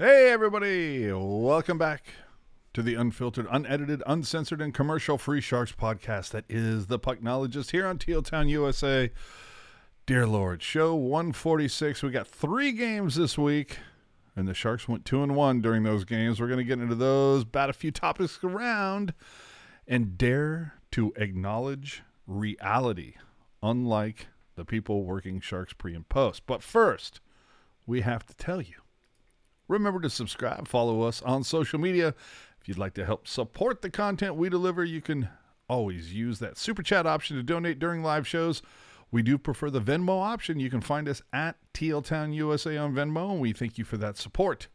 everybody. Welcome back to the unfiltered, unedited, uncensored, and commercial free Sharks podcast that is the Pucknologist here on Teal Town, USA. Dear Lord, show 146. We got three games this week, and the Sharks went two and one during those games. We're going to get into those, bat a few topics around, and dare to acknowledge reality, unlike the people working Sharks pre and post. But first, we have to tell you remember to subscribe, follow us on social media. If you'd like to help support the content we deliver, you can always use that super chat option to donate during live shows. We do prefer the Venmo option. You can find us at Teal Town USA on Venmo, and we thank you for that support.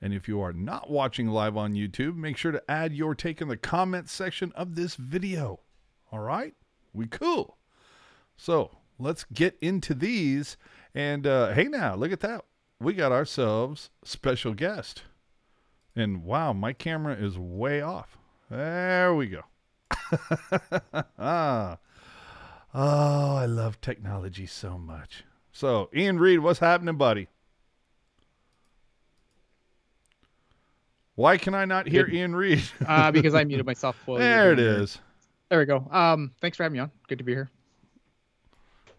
And if you are not watching live on YouTube, make sure to add your take in the comment section of this video. All right? We cool. So let's get into these. And uh, hey, now, look at that we got ourselves special guest. And wow, my camera is way off. There we go. ah. Oh, I love technology so much. So, Ian Reed, what's happening, buddy? Why can I not hear Good. Ian Reed? uh, because I muted myself. there it doing. There we go. Um, thanks for having me on. Good to be here.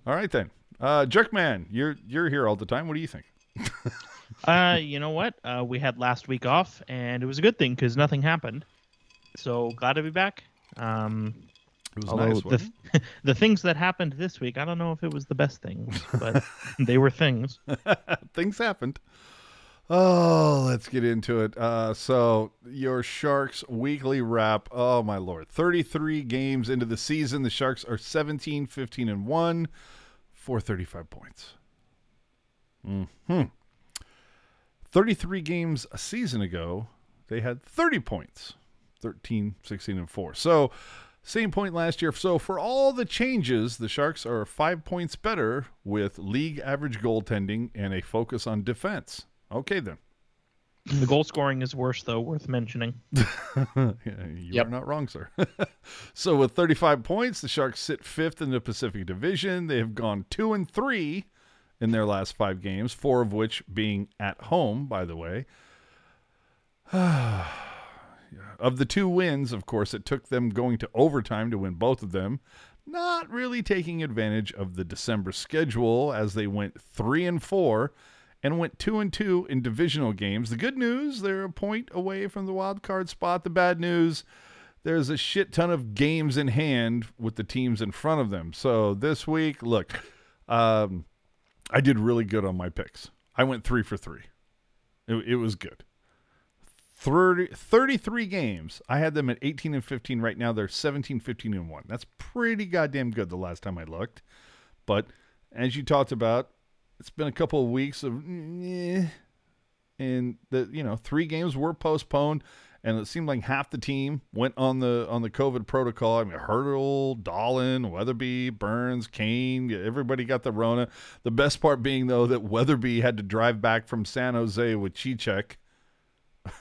All right then. Uh Jerkman, you're you're here all the time. What do you think? Uh, you know what? Uh, we had last week off, and it was a good thing because nothing happened. So glad to be back. Um, It was nice. the the things that happened this week, I don't know if it was the best things, but they were things. things happened. Oh, let's get into it. Uh, so, your Sharks weekly wrap. Oh, my Lord. 33 games into the season. The Sharks are 17, 15, and 1 for 35 points. Hmm. 33 games a season ago, they had 30 points 13, 16, and 4. So, same point last year. So, for all the changes, the Sharks are five points better with league average goaltending and a focus on defense. Okay, then. The goal scoring is worse, though, worth mentioning. You Yep. are not wrong, sir. so, with 35 points, the Sharks sit fifth in the Pacific Division. They have gone two and three in their last five games, four of which being at home, by the way. of the two wins, of course, it took them going to overtime to win both of them. Not really taking advantage of the December schedule as they went three and four and went two and two in divisional games. The good news, they're a point away from the wild card spot. The bad news, there's a shit ton of games in hand with the teams in front of them. So this week, look, um, I did really good on my picks. I went three for three. It, it was good. 30, 33 games. I had them at 18 and 15. Right now, they're 17, 15, and 1. That's pretty goddamn good the last time I looked. But as you talked about, it's been a couple of weeks of eh, and the you know three games were postponed and it seemed like half the team went on the on the covid protocol i mean Hertl Dahlen, weatherby burns kane everybody got the rona the best part being though that weatherby had to drive back from san jose with Chichek.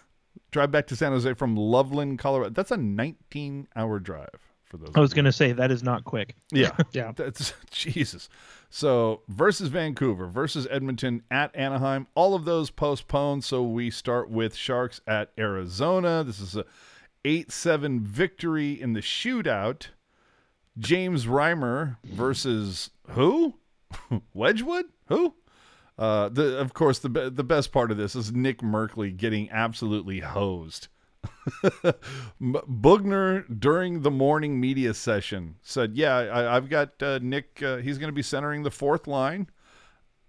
drive back to san jose from loveland colorado that's a 19 hour drive for those I was going to say that is not quick. yeah Yeah. that's Jesus. So versus Vancouver, versus Edmonton at Anaheim, all of those postponed. So we start with Sharks at Arizona. This is a eight-seven victory in the shootout. James Reimer versus who? Wedgwood? Who? Uh, the of course the the best part of this is Nick Merkley getting absolutely hosed. Boughner during the morning media session said, "Yeah, I, I've got uh, Nick. Uh, he's going to be centering the fourth line.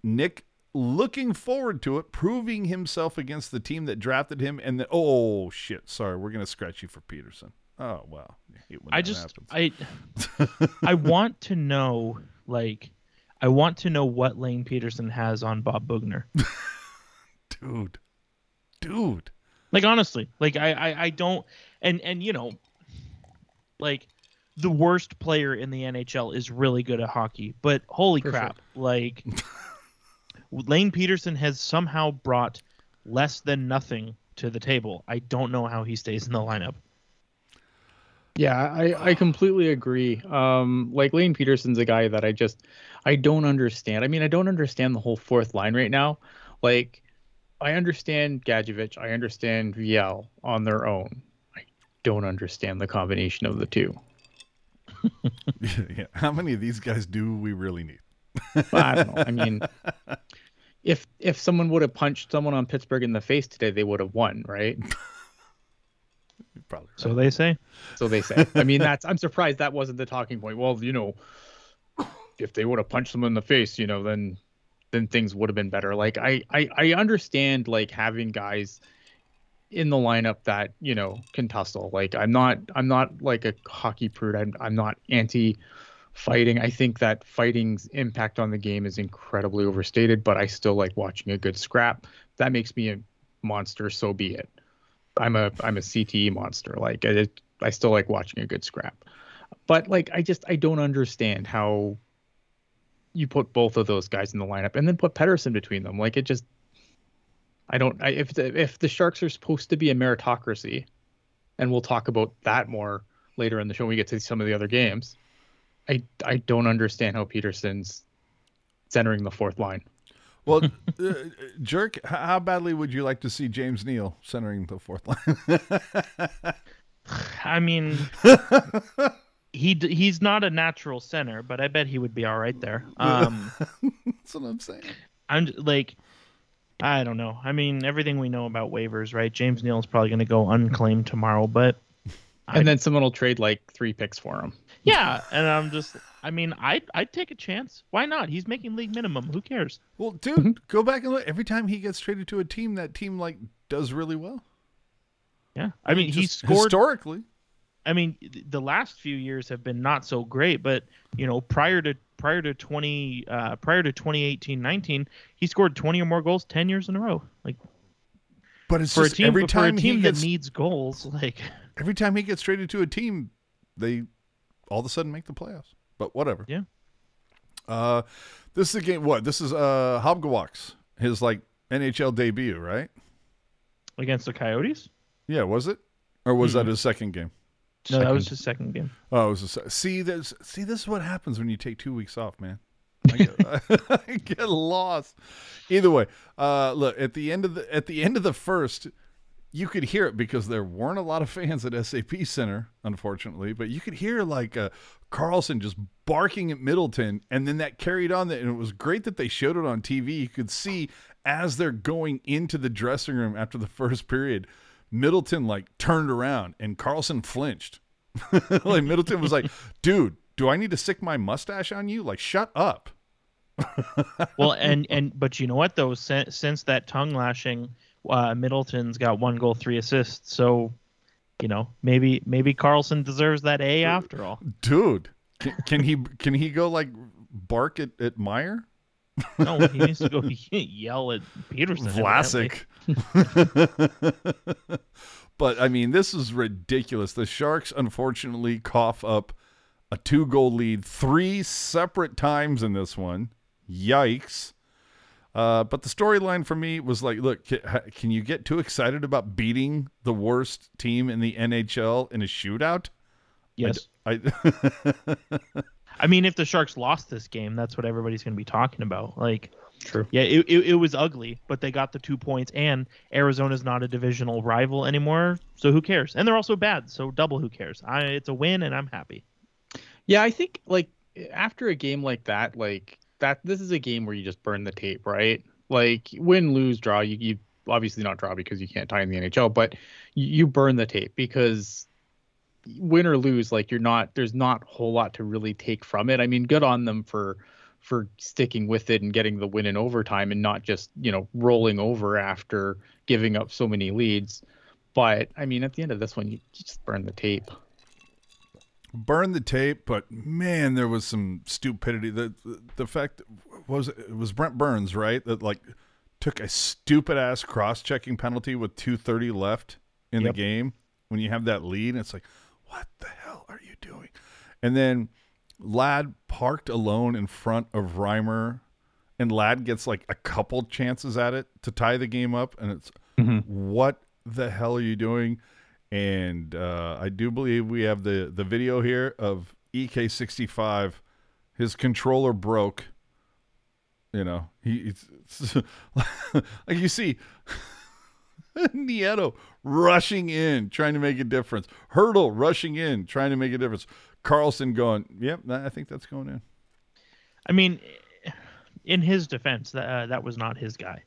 Nick looking forward to it, proving himself against the team that drafted him. And then, oh shit, sorry, we're going to scratch you for Pederson. Oh well, I, I just happens. I I want to know like I want to know what Lane Pederson has on Bob Boughner. dude, dude. Like honestly, like I, I I don't and and you know like the worst player in the NHL is really good at hockey, but holy crap, like Lane Pederson has somehow brought less than nothing to the table. I don't know how he stays in the lineup. Yeah, I, I completely agree. Um, like Lane Pederson's a guy that I just I don't understand. I mean, I don't understand the whole fourth line right now. Like I understand Gadjovich. I understand Viel on their own. I don't understand the combination of the two. yeah. How many of these guys do we really need? I don't know. I mean, if if someone would have punched someone on Pittsburgh in the face today, they would have won, right? Probably. Right. So they say. So they say. I mean, that's. I'm surprised that wasn't the talking point. Well, you know, if they would have punched someone in the face, you know, then then things would have been better. Like I, I I understand like having guys in the lineup that you know can tussle. Like I'm not I'm not like a hockey prude. I'm I'm not anti fighting. I think that fighting's impact on the game is incredibly overstated, but I still like watching a good scrap. That makes me a monster. So be it. I'm a I'm a CTE monster. Like it, I still like watching a good scrap. But like I just I don't understand how you put both of those guys in the lineup and then put Pederson between them. Like it just, I don't. I, if the, if the Sharks are supposed to be a meritocracy, and we'll talk about that more later in the show when we get to some of the other games. I I don't understand how Pederson's centering the fourth line. Well, uh, Jerk, how badly would you like to see James Neal centering the fourth line? I mean, he he's not a natural center, but I bet he would be all right there. Um, That's what I'm saying. I'm like, I don't know. I mean, everything we know about waivers, right? James Neal is probably going to go unclaimed tomorrow, but and then someone will trade like three picks for him. Yeah, and I'm just, I mean, I I'd take a chance. Why not? He's making league minimum. Who cares? Well, dude, go back and look. Every time he gets traded to a team, that team like does really well. Yeah, I mean, he scored historically. I mean, the last few years have been not so great, but you know, prior to prior to 20 uh, prior to 2018-19, he scored 20 or more goals 10 years in a row. Like But it's for a team every for time a team he that needs goals, like every time he gets traded to a team, they all of a sudden make the playoffs. But whatever. Yeah. Uh, this is a game. What? This is uh Hobgawaks, his like NHL debut, right? against the Coyotes. Yeah, was it? Or was that Mhm. his second game? No, that was Second. his second game. Oh, it was a, se- see. this. see. This is what happens when you take two weeks off, man. I get, I get lost. Either way, uh, look at the end of the at the end of the first, you could hear it because there weren't a lot of fans at SAP Center, unfortunately. But you could hear like uh, Karlsson just barking at Middleton, and then that carried on. That and it was great that they showed it on TV. You could see as they're going into the dressing room after the first period, Middleton like turned around and Karlsson flinched. like Middleton was like, "Dude, do I need to stick my mustache on you? Like, shut up." Well, and and but you know what though? Since, since that tongue lashing, uh, Middleton's got one goal, three assists. So, you know, maybe maybe Karlsson deserves that A after all. Dude, can, can he can he go like bark at, at Meier? No, he needs to go yell at Pederson. evidently. Vlasic. but I mean, this is ridiculous. The Sharks unfortunately cough up a two goal lead three separate times in this one. Yikes. Uh, but the storyline for me was like, look, can you get too excited about beating the worst team in the NHL in a shootout? Yes. I, I mean, if the Sharks lost this game, that's what everybody's going to be talking about. Like, True. yeah, it, it, it was ugly, but they got the two points, and Arizona's not a divisional rival anymore, so who cares? And they're also bad, so double who cares? I, it's a win, and I'm happy. Yeah, I think like after a game like that, like that, this is a game where you just burn the tape, right? Like win, lose, draw. You, you obviously not draw because you can't tie in the NHL, but you, you burn the tape because win or lose, like you're not. There's not a whole lot to really take from it. I mean, good on them for for sticking with it and getting the win in overtime and not just you know rolling over after giving up so many leads. But I mean, at the end of this one, you, just burn the tape. burn the tape, but man, there was some stupidity. The the, the fact was it was Brent Burns, right? That like took a stupid ass cross checking penalty with two thirty left in Yep. the game when you have that lead. It's like, what the hell are you doing? And then Ladd parked alone in front of Reimer, and Ladd gets like a couple chances at it to tie the game up, and it's what the hell are you doing? And uh, I do believe we have the the video here of EK65. His controller broke, You know, he it's, like you see Nieto rushing in, trying to make a difference. Hertl rushing in, trying to make a difference. Karlsson going, yep, I think that's going in. I mean, in his defense, that uh, that was not his guy.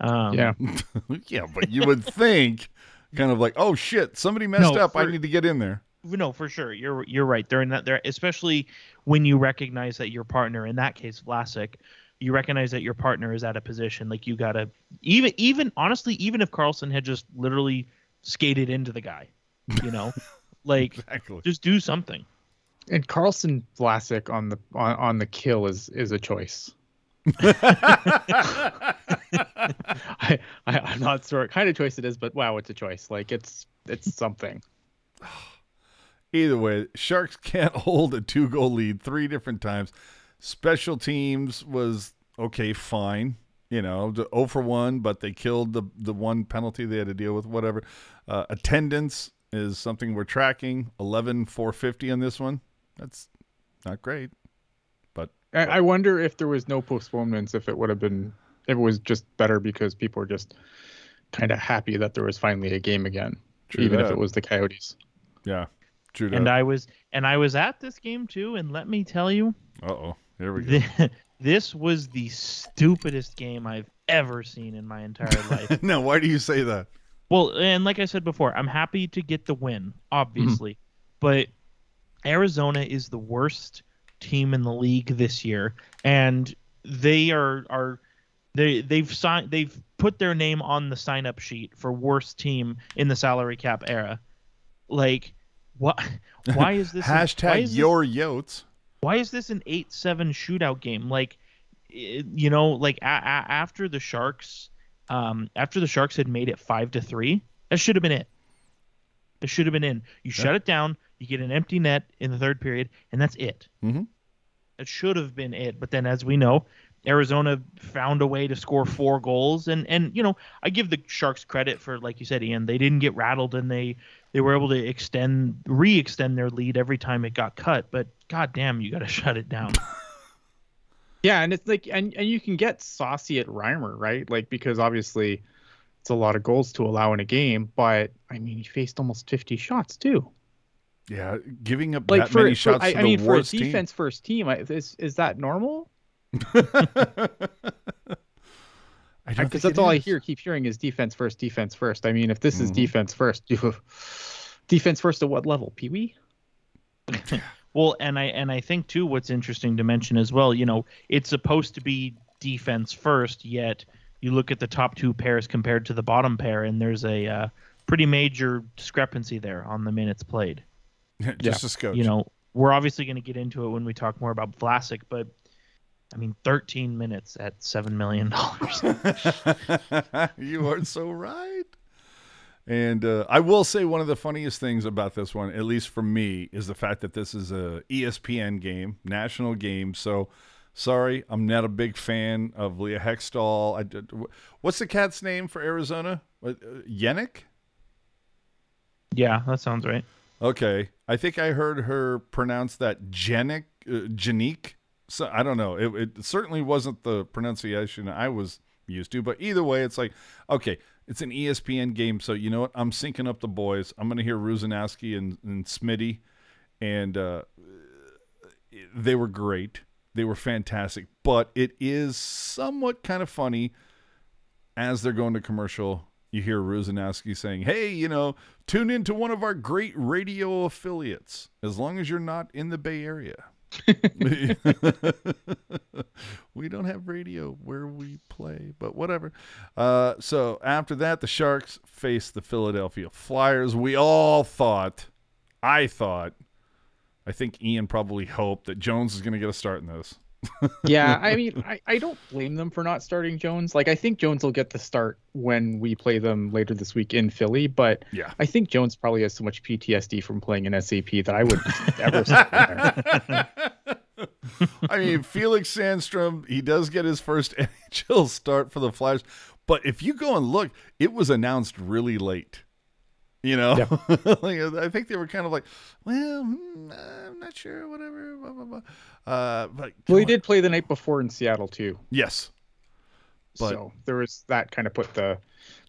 Um, Yeah. yeah, but you would think, kind of like, oh shit, somebody messed No, up. I need to get in there. No, for sure. You're you're right. During that there especially when you recognize that your partner, in that case Vlasic, you recognize that your partner is at a position like you gotta even even honestly, even if Karlsson had just literally skated into the guy, you know, like Exactly. Just do something. And Karlsson Vlasic on the on, on the kill is is a choice. I, I I'm not sure what kind of choice it is, but wow, it's a choice. Like it's it's something. Either way, Sharks can't hold a two goal lead three different times. Special teams was okay, fine. You know, the 0 for 1, but they killed the, the one penalty they had to deal with, whatever. Uh, attendance is something we're tracking 11 450 on this one. That's not great. But I, I wonder if there was no postponements, if it would have been if it was just better because people were just kind of happy that there was finally a game again, True even if it was the Coyotes. yeah, true. And I was and I was at this game too, and let me tell you, Uh oh. Here we go. th- this was the stupidest game I've ever seen in my entire life. now, why do you say that? Well, and like I said before, I'm happy to get the win, obviously, but Arizona is the worst team in the league this year, and they are are they they've signed they've put their name on the sign up sheet for worst team in the salary cap era. Like, what? Why is this? Hashtag is this- your yotes. why is this an 8-7 shootout game like you know like a- a- after the sharks um after the sharks had made it 5 to 3 that should have been it it should have been in you shut it down you get an empty net in the third period and that's it Mhm. it should have been it but then as we know Arizona found a way to score four goals and and you know I give the Sharks credit for like you said Ian they didn't get rattled and they they were able to extend re-extend their lead every time it got cut but god damn you got to shut it down Yeah, and it's like and, and you can get saucy at Reimer, right? Like because obviously it's a lot of goals to allow in a game, but I mean he faced almost 50 shots too. Yeah, giving up Like that for, many for- shots I, to I the mean for a worst team. defense first team, is is that normal? Because that's it all I hear keep hearing is defense first, defense first. I mean if this is Mhm. defense first, you defense first at what level? Pee wee? well and I and I think too what's interesting to mention as well you know it's supposed to be defense first yet you look at the top two pairs compared to the bottom pair and there's a uh, pretty major discrepancy there on the minutes played Just a scotch. you know, we're obviously going to get into it when we talk more about Vlasic, but I mean, 13 minutes at seven million dollars. you are so right. And uh, I will say one of the funniest things about this one, at least for me, is the fact that this is a ESPN game, national game. So, sorry, I'm not a big fan of Leah Hextall. I did, what's the cat's name for Arizona? Uh, Yannick? yeah, that sounds right. Okay, I think I heard her pronounce that Janick, uh. So I don't know. It, it certainly wasn't the pronunciation I was used to. But either way, it's like, okay, it's an ESPN game, so you know what? I'm syncing up the boys. I'm going to hear Rusanowsky and, and Smitty, and uh, they were great. They were fantastic. But it is somewhat kind of funny as they're going to commercial. You hear Rusanowsky saying, "Hey, you know, tune into one of our great radio affiliates as long as you're not in the Bay Area." we don't have radio where we play, but whatever. Uh, so after that, the Sharks face the Philadelphia Flyers. We all thought, I thought, I think Ian probably hoped that Jones is going to get a start in this. Yeah, I mean, I, I don't blame them for not starting Jones. Like, I think Jones will get the start when we play them later this week in Philly. But Yeah. I think Jones probably has so much PTSD from playing an SAP that I would ever start him there. I mean, Felix Sandstrom, he does get his first NHL start for the Flyers. But if you go and look, it was announced really late. You know, like, I think they were kind of like, well, hmm, I'm not sure, whatever. Blah, blah, blah. Uh, but well, he did play the night before in Seattle too. Yes, but, so there was that kind of put the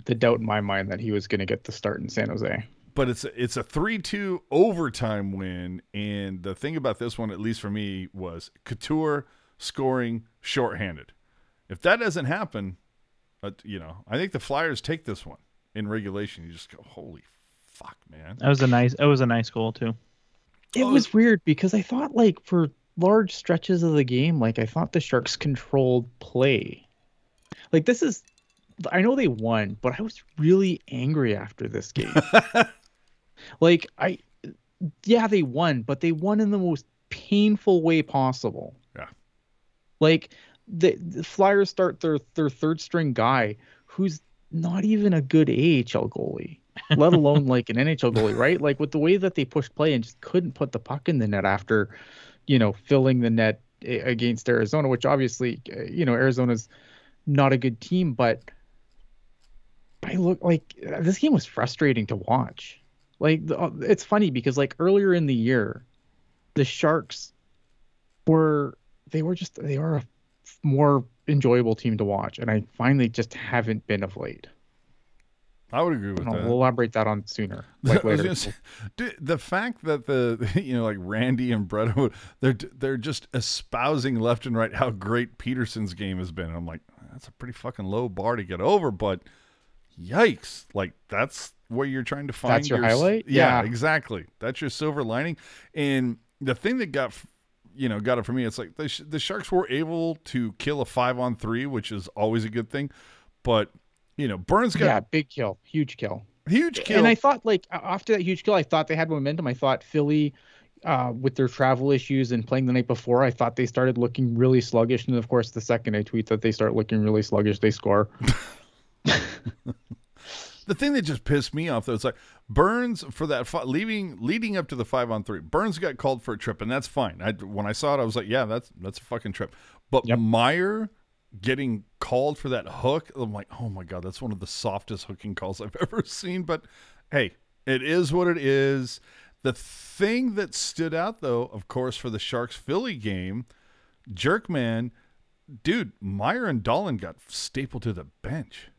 the doubt in my mind that he was going to get the start in San Jose. But it's a, it's a three two overtime win, and the thing about this one, at least for me, was Couture scoring shorthanded. If that doesn't happen, uh, you know, I think the Flyers take this one in regulation. You just go, holy fuck, man. That was a nice. It was a nice goal too. It oh, was weird because I thought like for large stretches of the game, like I thought the Sharks controlled play. Like this is, I know they won, but I was really angry after this game. like I, yeah, they won, but they won in the most painful way possible. Yeah. Like the, the Flyers start their their third string guy who's not even a good AHL goalie, let alone like an NHL goalie, right? Like with the way that they pushed play and just couldn't put the puck in the net after, you know, filling the net against Arizona, which obviously, uh, you know, Arizona's not a good team, but I look like this game was frustrating to watch. Like uh, it's funny because like earlier in the year, the Sharks were they were just they were a more enjoyable team to watch, and I finally just haven't been of late. I would agree with oh, that. We'll elaborate that on sooner. Like later. Say, the fact that the you know like Randy and Brett, they're they're just espousing left and right how great Pederson's game has been. I'm like, that's a pretty fucking low bar to get over, but yikes! Like that's where you're trying to find that's your, your highlight. Yeah, yeah, exactly. That's your silver lining. And the thing that got you know got it for me, it's like the the Sharks were able to kill a five on three, which is always a good thing, but you know, Burns got yeah, big kill, huge kill, huge kill. And I thought like after that huge kill, I thought they had momentum. I thought Philly, uh, with their travel issues and playing the night before, I thought they started looking really sluggish. And of course, the second I tweet that they start looking really sluggish, they score. the thing that just pissed me off though is like Burns for that fi- leaving leading up to the five on three. Burns got called for a trip, and that's fine. I when I saw it, I was like, yeah, that's that's a fucking trip. But yep. Meier getting called for that hook, I'm like, oh my god, that's one of the softest hooking calls I've ever seen. But hey, it is what it is. The thing that stood out though, of course, for the Sharks Philly game, Jerkman, dude, Meier and Dahlen got stapled to the bench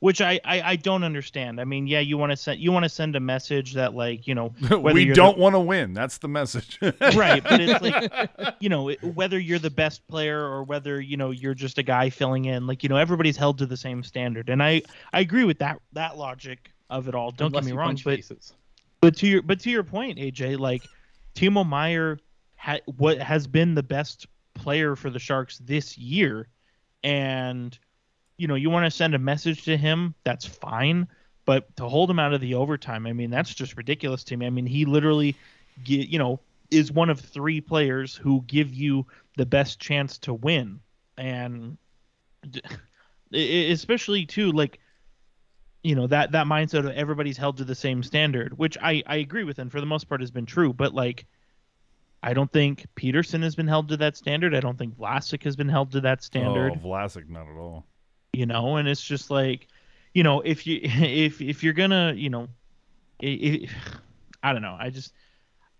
which I, I, I don't understand. I mean, yeah, you want to send you want to send a message that like you know we don't the, want to win. That's the message, right? But it's like you know whether you're the best player or whether you know you're just a guy filling in. Like you know everybody's held to the same standard, and I I agree with that that logic of it all. Don't Unless get me wrong, but but to your but to your point, AJ, like Timo Meier ha, what has been the best player for the Sharks this year, and you know, you want to send a message to him, that's fine. But to hold him out of the overtime, I mean, that's just ridiculous to me. I mean, he literally, you know, is one of three players who give you the best chance to win, and especially too, like, you know, that that mindset of everybody's held to the same standard, which I I agree with, and for the most part has been true. But like, I don't think Pederson has been held to that standard. I don't think Vlasic has been held to that standard. Oh, Vlasic, not at all you know, and it's just like, you know, if you if if you're gonna, you know, if, I don't know, I just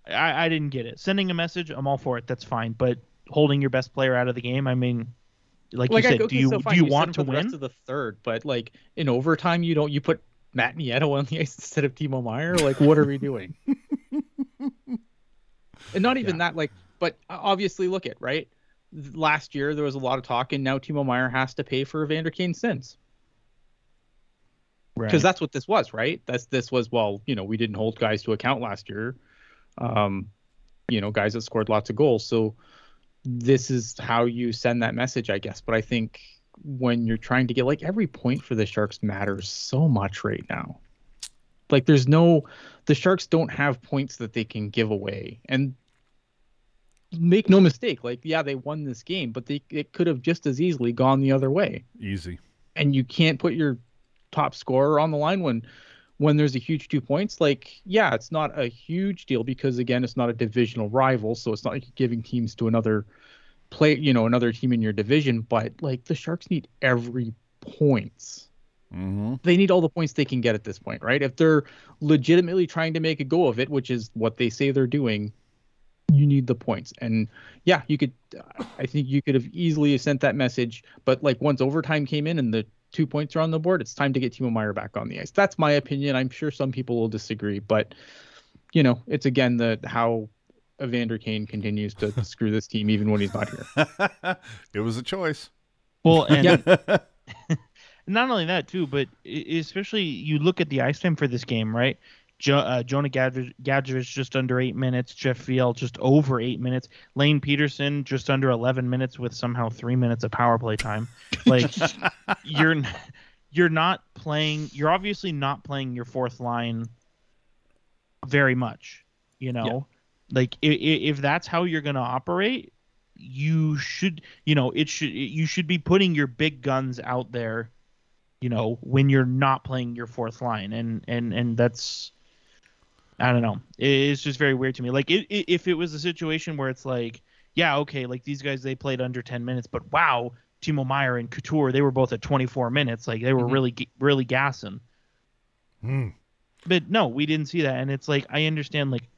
I, I didn't get it. Sending a message, I'm all for it. That's fine, but holding your best player out of the game, I mean, like, like you said, do you so do you, you want to win? The rest of the third, but like in overtime, you don't you put Matt Nieto on the ice instead of Timo Meier. Like, what are we doing? and not even yeah. that, like, but obviously, look at right last year there was a lot of talk, and now Timo Meier has to pay for Evander Kane's sins. Because right. that's what this was, right? That's this was well, you know, we didn't hold guys to account last year. Um, you know, guys that scored lots of goals. So this is how you send that message, I guess. But I think when you're trying to get like every point for the Sharks matters so much right now. Like there's no the Sharks don't have points that they can give away. And make no mistake, like yeah, they won this game, but they it could have just as easily gone the other way. Easy. And you can't put your top scorer on the line when when there's a huge two points. Like yeah, it's not a huge deal because again, it's not a divisional rival, so it's not like you're giving teams to another play, you know, another team in your division. But like the Sharks need every points Mm-hmm. They need all the points they can get at this point, right? If they're legitimately trying to make a go of it, which is what they say they're doing, you need the points. And yeah, you could. I think you could have easily sent that message, but like once overtime came in and the two points are on the board, it's time to get Timo Meier back on the ice. That's my opinion. I'm sure some people will disagree, but you know, it's again the how Evander Kane continues to screw this team even when he's not here. it was a choice. Well, and not only that too, but especially you look at the ice time for this game, right? Jo- uh, Jonah Gadjovich just under eight minutes, Jeff Viel just over eight minutes, Lane Pederson just under eleven minutes with somehow three minutes of power play time. Like you're you're not playing. You're obviously not playing your fourth line very much. You know, yeah. like if, if that's how you're going to operate, you should. You know, it should. You should be putting your big guns out there. You know, when you're not playing your fourth line, and and and that's. I don't know. It's just very weird to me. Like, it, it, if it was a situation where it's like, yeah, okay, like these guys they played under 10 minutes, but wow, Timo Meier and Couture they were both at 24 minutes. Like they were mm-hmm. really really gassing. Mm. But no, we didn't see that, and it's like I understand like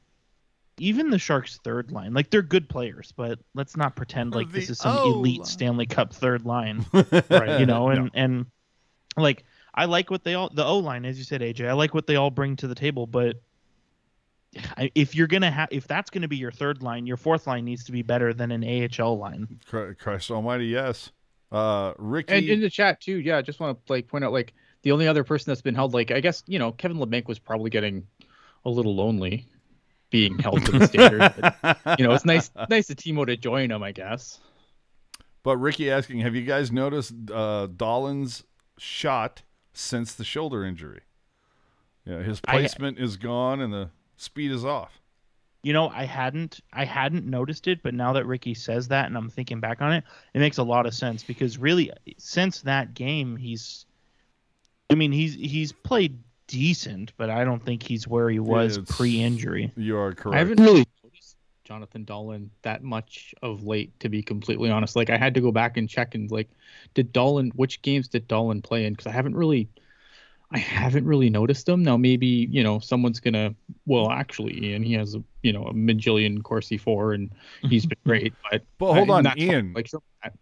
even the Sharks' third line, like they're good players, but let's not pretend like the this is some O elite line. Stanley Cup third line, right? You know, and no. and like I like what they all the O line, as you said, AJ. I like what they all bring to the table, but if you're gonna have if that's gonna be your third line, your fourth line needs to be better than an AHL line. Christ Almighty, yes. Uh, Ricky and in the chat too. Yeah, I just want to like point out like the only other person that's been held, like I guess you know Kevin Labanc was probably getting a little lonely being held to the standard. but, you know, it's nice nice to Timo to join him, I guess. But Ricky asking, have you guys noticed uh, Dahlen's shot since the shoulder injury? Yeah, his placement I, is gone and the speed is off. You know, I hadn't I hadn't noticed it, but now that Ricky says that and I'm thinking back on it, it makes a lot of sense because really since that game he's I mean, he's he's played decent, but I don't think he's where he was pre-injury. You are correct. I haven't really noticed Jonathan Dahlen that much of late, to be completely honest. Like I had to go back and check and like, did Dahlen which games did Dahlen play in? Because I haven't really, I haven't really noticed them. Now maybe you know someone's gonna. Well, actually, Ian, he has a you know a majillion Corsi four, and he's been great. But but hold on, Ian. Like,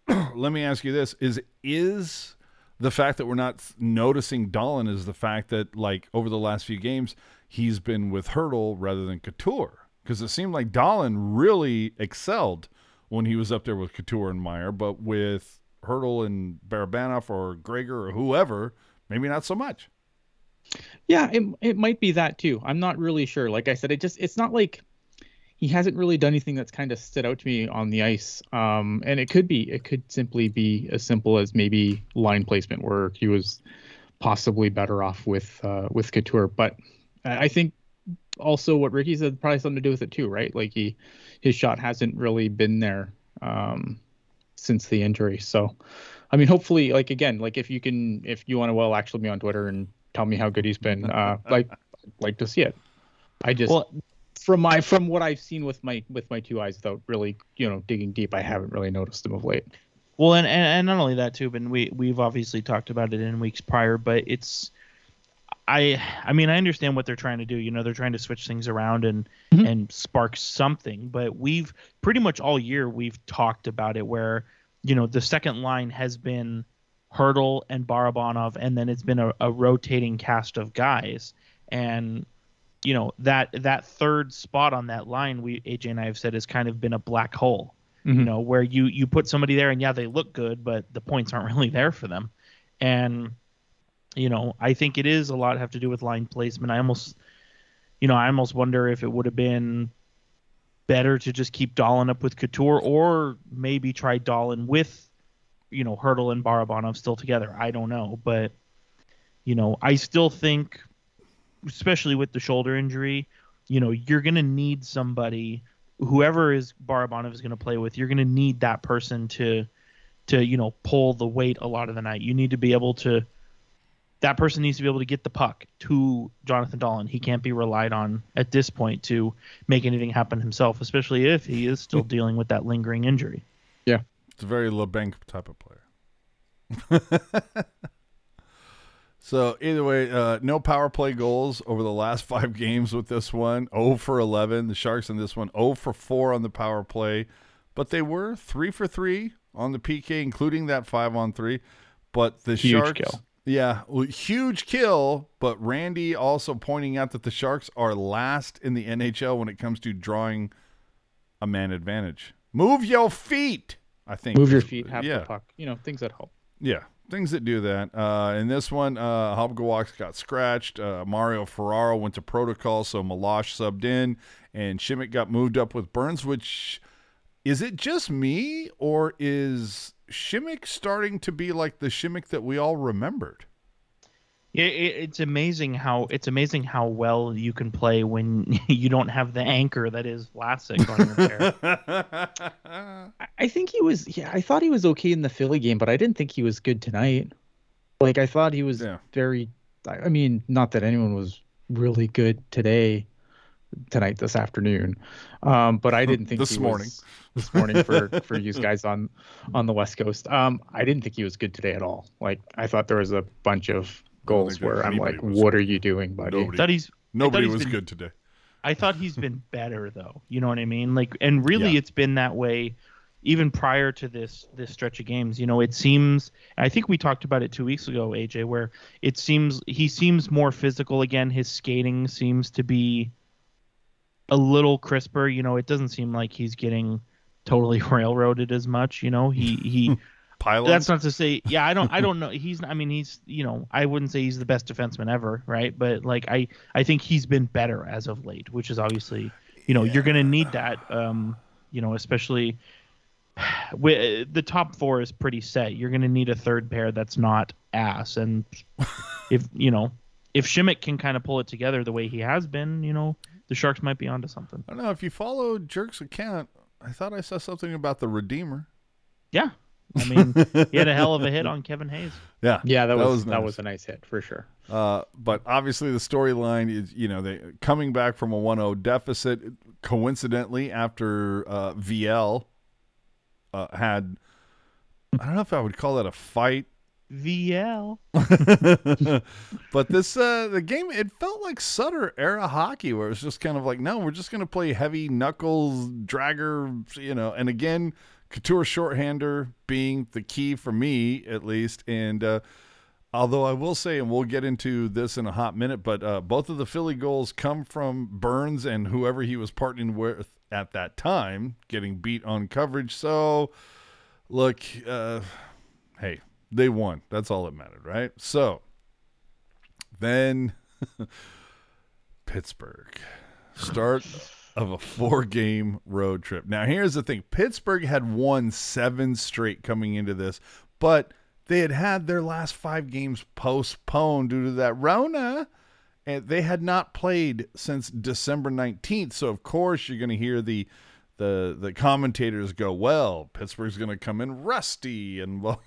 let me ask you this: Is is the fact that we're not noticing Dahlen is the fact that like over the last few games he's been with Hertl rather than Couture because it seemed like Dahlen really excelled when he was up there with Couture and Meier, but with Hertl and Barabanov or Gregor or whoever, maybe not so much. Yeah, it it might be that too. I'm not really sure. Like I said, it just it's not like he hasn't really done anything that's kind of stood out to me on the ice. Um, and it could be, it could simply be as simple as maybe line placement where he was possibly better off with uh, with Couture. But I think also what Ricky said probably something to do with it too, right? Like he his shot hasn't really been there um, since the injury. So, I mean, hopefully, like again, like if you can, if you want to, well, actually, be on Twitter and tell me how good he's been. Uh, like, like to see it. I just well, from my from what I've seen with my with my two eyes, without really you know digging deep, I haven't really noticed him of late. Well, and, and, and not only that too, but we we've obviously talked about it in weeks prior, but it's I I mean I understand what they're trying to do. You know, they're trying to switch things around and mm-hmm. and spark something. But we've pretty much all year we've talked about it where you know the second line has been Hertl and Barabanov, and then it's been a, a rotating cast of guys. And you know that that third spot on that line we AJ and I have said has kind of been a black hole. Mm-hmm. You know where you you put somebody there and yeah they look good but the points aren't really there for them, and you know I think it is a lot have to do with line placement. I almost you know I almost wonder if it would have been better to just keep Dahlen up with Couture or maybe try Dahlen with you know Hertl and Barabanov still together. I don't know, but you know I still think especially with the shoulder injury, you know, you're going to need somebody, whoever is Barabanov is going to play with, you're going to need that person to, to, you know, pull the weight a lot of the night. You need to be able to, that person needs to be able to get the puck to Jonathan Dahlen. He can't be relied on at this point to make anything happen himself, especially if he is still dealing with that lingering injury. Yeah. It's a very Labanc type of player. So either way, uh, no power play goals over the last five games with this one. 0 for 11. The Sharks in this one 0 for 4 on the power play, but they were 3 for 3 on the PK, including that 5 on 3. But the Huge Sharks. kill. Yeah, well, huge kill. But Randy also pointing out that the Sharks are last in the NHL when it comes to drawing a man advantage. Move your feet. I think. Move your feet, have yeah. the puck. You know, things that help. Yeah, things that do that. Uh, in this one, uh, Hobgawaks got scratched. Uh, Mario Ferraro went to protocol, so Meloche subbed in, and Simek got moved up with Burns. Which is it just me, or is Simek starting to be like the Simek that we all remembered? Yeah, it, it's amazing how it's amazing how well you can play when you don't have the anchor that is Vlasic on your pair. I- I think he was. Yeah, I thought he was okay in the Philly game, but I didn't think he was good tonight. Like I thought he was Yeah. very. I I mean, not that anyone was really good today, tonight, this afternoon, um, but I didn't think This he morning. was- this morning for for you guys on on the West Coast. Um, I didn't think he was good today at all. Like I thought there was a bunch of goals think where I'm like, was. what are you doing, buddy? Nobody. thought he's Nobody he's was been- good today. I thought he's been better though. You know what I mean? Like, and really, Yeah. it's been that way even prior to this this stretch of games. You know, it seems. I think we talked about it two weeks ago, AJ, where it seems he seems more physical again. His skating seems to be a little crisper. You know, it doesn't seem like he's getting totally railroaded as much. You know, he he. Pylons. That's not to say, yeah, I don't, I don't know. He's, I mean, he's, you know, I wouldn't say he's the best defenseman ever, right? But like, I, I think he's been better as of late, which is obviously, you know, you're gonna need that, um, you know, especially with the top four is pretty set. You're gonna need a third pair that's not ass, and if you know, if Simek can kind of pull it together the way he has been, you know, the Sharks might be onto something. I don't know if you follow Jerk's account. I thought I saw something about the Redeemer. Yeah, I mean, he had a hell of a hit on Kevin Hayes. Yeah, Yeah, that, was, nice. that was a nice hit for sure. Uh, but obviously, the storyline is, you know, they coming back from a 1-0 deficit. Coincidentally, after uh, Viel uh, had, I don't know if I would call that a fight, Viel. but this uh, the game it felt like Sutter era hockey, where it was just kind of like, no, we're just going to play heavy knuckles dragger, you know. And again, Couture shorthander being the key for me at least, and. Uh, Although I will say, and we'll get into this in a hot minute, but uh, both of the Philly goals come from Burns and whoever he was partnering with at that time, getting beat on coverage. So, look, uh, hey, they won. That's all that mattered, right? So, then Pittsburgh, start of a four game road trip. Now, here's the thing Pittsburgh had won seven straight coming into this, but they had had their last five games postponed due to that Rona. And they had not played since December 19th. So, of course, you're going to hear the. The, the commentators go well pittsburgh's going to come in rusty and well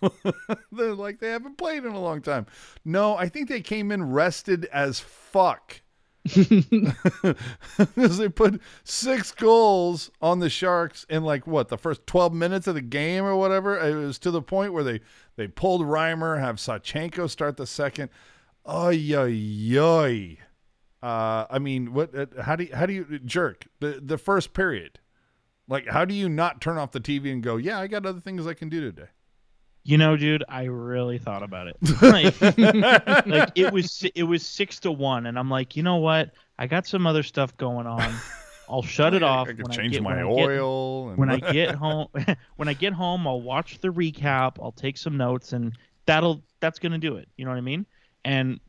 they're like they haven't played in a long time no i think they came in rested as fuck because they put six goals on the Sharks in like what the first twelve minutes of the game or whatever. It was to the point where they they pulled Reimer, have Sawchenko start the second. Oy oy oy. Uh, I mean, what? Uh, how do you, how do you jerk the the first period? Like, how do you not turn off the TV and go, yeah, I got other things I can do today? You know, dude, I really thought about it. Like, like it was it was six to one, and I'm like, you know what? I got some other stuff going on. I'll shut it off. I when change get, my when I get- oil. and when I get home, when I get home, I'll watch the recap. I'll take some notes, and that'll that's gonna do it. You know what I mean? And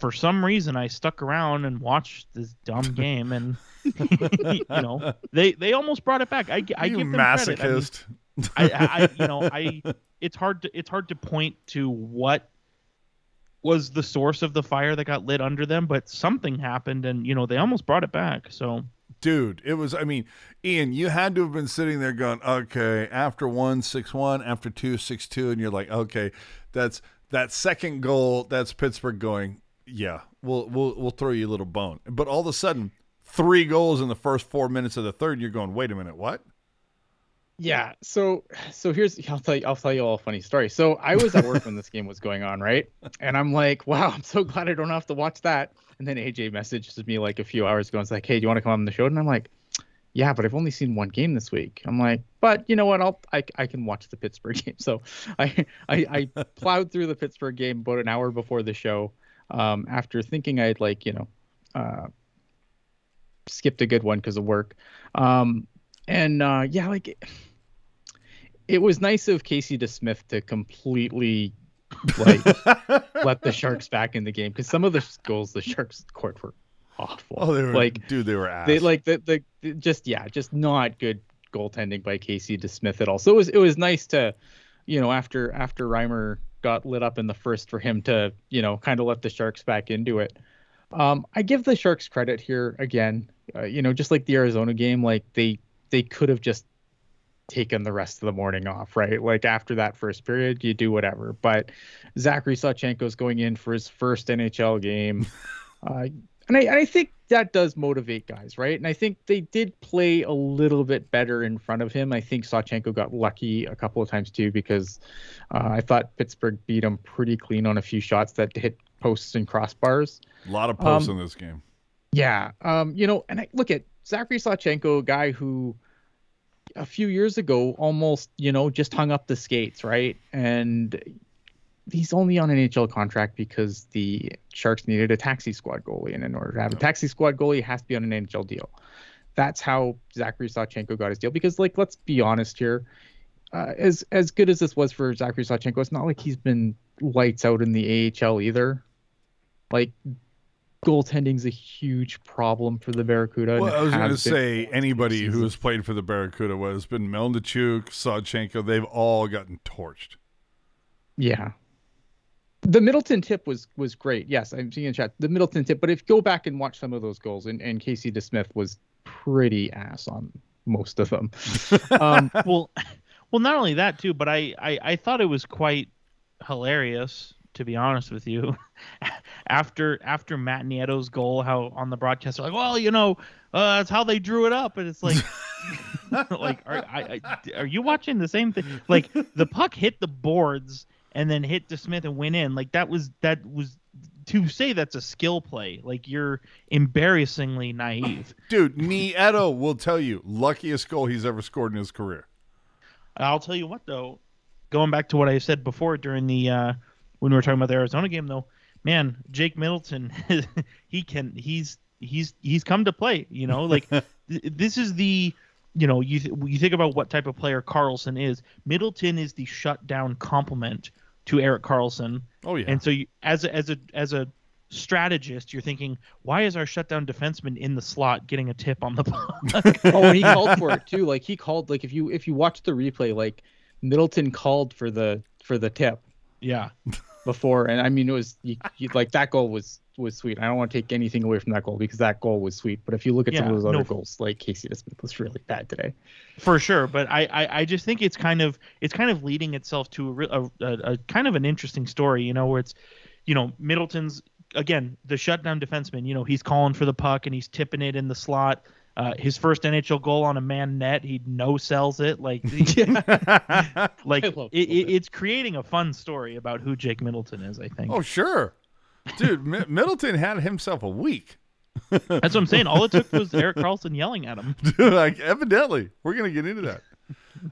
for some reason, I stuck around and watched this dumb game, and you know, they they almost brought it back. I, I you give them credit. I mean, masochist. I, I, you know I it's hard to it's hard to point to what was the source of the fire that got lit under them, but something happened, and you know they almost brought it back. So dude it was i mean ian you had to have been sitting there going okay after one six one after two six two and you're like okay that's that second goal that's pittsburgh going yeah we'll we'll we'll throw you a little bone but all of a sudden three goals in the first four minutes of the third you're going wait a minute what Yeah. So so here's I'll tell you I'll tell you all a funny story. So I was at work when this game was going on, right? And I'm like, wow, I'm so glad I don't have to watch that. And then AJ messages me like a few hours ago and it's like, hey, do you want to come on the show? And I'm like, yeah, but I've only seen one game this week. I'm like, but you know what? I'll I, I can watch the Pittsburgh game. So I, I I plowed through the Pittsburgh game about an hour before the show, um, after thinking I'd like you know, uh, skipped a good one because of work, um, and uh, yeah, like it, it was nice of Casey DeSmith to completely like let the Sharks back in the game because some of the goals the Sharks scored were awful. Oh, they were like dude, they were ass. they like the, the the just yeah, just not good goaltending by Casey DeSmith at all. So it was it was nice to, you know, after after Reimer got lit up in the first for him to you know kind of let the Sharks back into it. Um, I give the Sharks credit here again. Uh, you know, just like the Arizona game, like they they could have just taken the rest of the morning off, right? Like after that first period, you do whatever. But Zachary Sawchenko's going in for his first NHL game. Uh, and I, and I think that does motivate guys, right? And I think they did play a little bit better in front of him. I think Sawchenko got lucky a couple of times too because uh, I thought Pittsburgh beat him pretty clean on a few shots that hit posts and crossbars. a lot of posts um, in this game. Yeah, um, you know, and I look at Zachary Sawchenko, a guy who a few years ago almost, you know, just hung up the skates, right? And he's only on an NHL contract because the Sharks needed a taxi squad goalie, and in order to have a taxi squad goalie, has to be on an NHL deal. That's how Zachary Sawchenko got his deal. Because, like, let's be honest here, uh, as as good as this was for Zachary Sawchenko, it's not like he's been lights out in the AHL either. Like, goaltending's a huge problem for the Barracuda. and Well, it I was going to say anybody who has played for the Barracuda, whether it's been Melnichuk, Sawchenko, they've all gotten torched. Yeah. The Middleton tip was was great. Yes, I'm seeing in chat the Middleton tip. But if you go back and watch some of those goals, and, and Casey DeSmith was pretty ass on most of them. Um, well, well, not only that too, but I, I, I thought it was quite hilarious to be honest with you. after after Matt Nieto's goal, how on the broadcast they're like, well, you know, uh, that's how they drew it up, and it's like, like, are I, I, are you watching the same thing? Like the puck hit the boards and then hit DeSmith and went in. Like that was that was to say that's a skill play. Like you're embarrassingly naive. Dude, Nieto will tell you, luckiest goal he's ever scored in his career. I'll tell you what though, going back to what I said before during the uh, when we were talking about the Arizona game though, man, Jake Middleton, he can he's he's he's come to play. You know, like th- this is the you know you th- you think about what type of player Karlsson is. Middleton is the shutdown complement to Erik Karlsson. Oh yeah. And so you, as a, as a as a strategist, you're thinking, why is our shutdown defenseman in the slot getting a tip on the puck? oh, he called for it too. Like he called like if you if you watch the replay, like Middleton called for the for the tip yeah. Before, and I mean it was you, you, like that goal was was sweet. I don't want to take anything away from that goal because that goal was sweet. But if you look at some of those other no. goals, like Casey DeSmith was really bad today. for sure but I, I i just think it's kind of it's kind of leading itself to a, a, a, a kind of an interesting story you know where it's you know middleton's again the shutdown defenseman you know he's calling for the puck and he's tipping it in the slot uh, his first NHL goal on a man net, he no sells it. Like, like it, it, it's creating a fun story about who Jake Middleton is. I think oh sure. Dude, Mi- Middleton had himself a week. that's what I'm saying. All it took was Erik Karlsson yelling at him. like evidently we're gonna get into that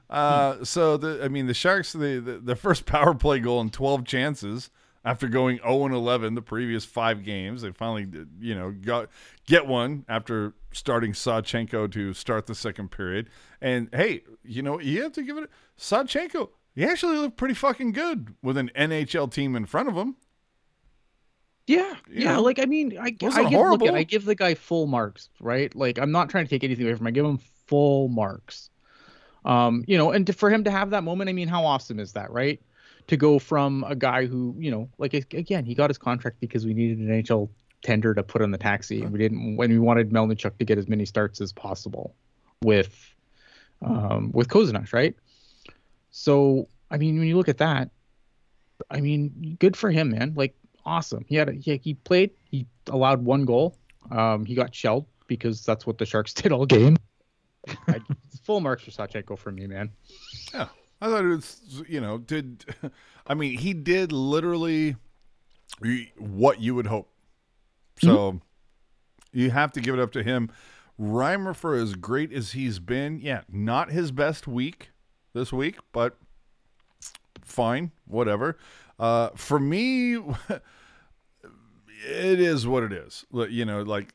uh so the i mean the sharks the, the the first power play goal in 12 chances after going 0 and 11 the previous five games they finally you know got get one after starting Sawchenko to start the second period and hey you know you have to give it Sawchenko he actually looked pretty fucking good with an nhl team in front of him Yeah, You yeah. like I mean, I, I give look. I give the guy full marks, right? Like I'm not trying to take anything away from him. I give him full marks. Um, you know, and to, for him to have that moment, I mean, how awesome is that, right? To go from a guy who, you know, like again, he got his contract because we needed an NHL tender to put on the taxi, we didn't when we wanted Melnichuk to get as many starts as possible with, um, with Kozanash, right? So I mean, when you look at that, I mean, good for him, man. Like awesome. He had a, he, he played. He allowed one goal. Um, he got shelled because that's what the Sharks did all game. I, full marks for Sawchenko for me, man. Yeah, I thought it was. You know, did I mean he did literally what you would hope. So you have to give it up to him. Reimer, for as great as he's been, yeah, not his best week this week, but fine, whatever. Uh, for me, it is what it is. You know, like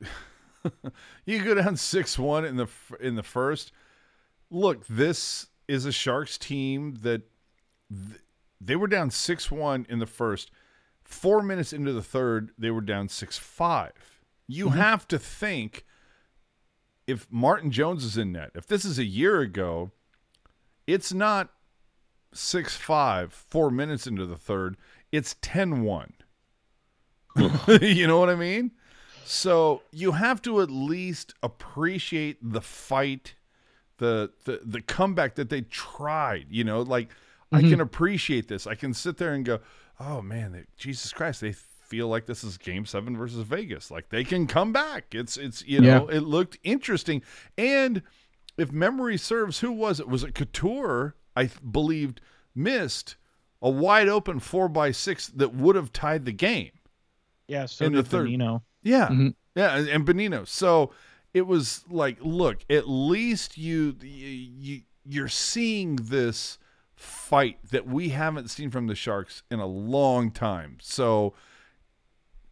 you go down six one in the in the first. Look, this is a Sharks team that th- they were down six one in the first. Four minutes into the third, they were down six five. You mm-hmm. have to think if Martin Jones is in net, if this is a year ago, it's not 6 5, four minutes into the third. It's 10 1. you know what I mean? So you have to at least appreciate the fight, the the, the comeback that they tried. You know, like I can mm-hmm. appreciate this. I can sit there and go, oh man, they, Jesus Christ, they feel like this is game seven versus Vegas. Like they can come back. It's it's you know, it looked interesting. And if memory serves, who was it? Was it Couture? I th- believed missed a wide open four by six that would have tied the game. Yeah, so In the third- Bonino. Yeah, Mhm. yeah, and, and Bonino. So it was like, look, at least you you you're seeing this fight that we haven't seen from the Sharks in a long time. So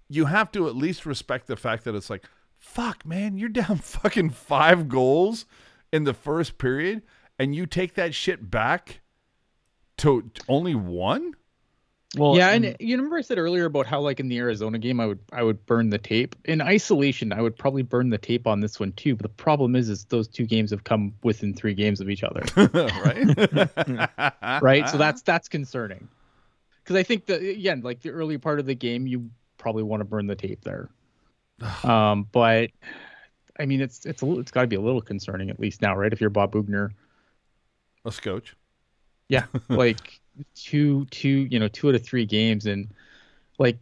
you have to at least respect the fact that it's like, fuck, man, you're down fucking five goals in the first period, and you take that shit back to only one. Well, yeah, and you remember I said earlier about how like in the Arizona game I would I would burn the tape. In isolation, I would probably burn the tape on this one too. But the problem is is those two games have come within three games of each other. right? right? So that's that's concerning. Because I think that again, like the early part of the game, you probably want to burn the tape there. um, but I mean, it's it's a little, it's got to be a little concerning at least now, right? If you're Bob Boughner, a scotch. yeah, like two two you know two out of three games, and like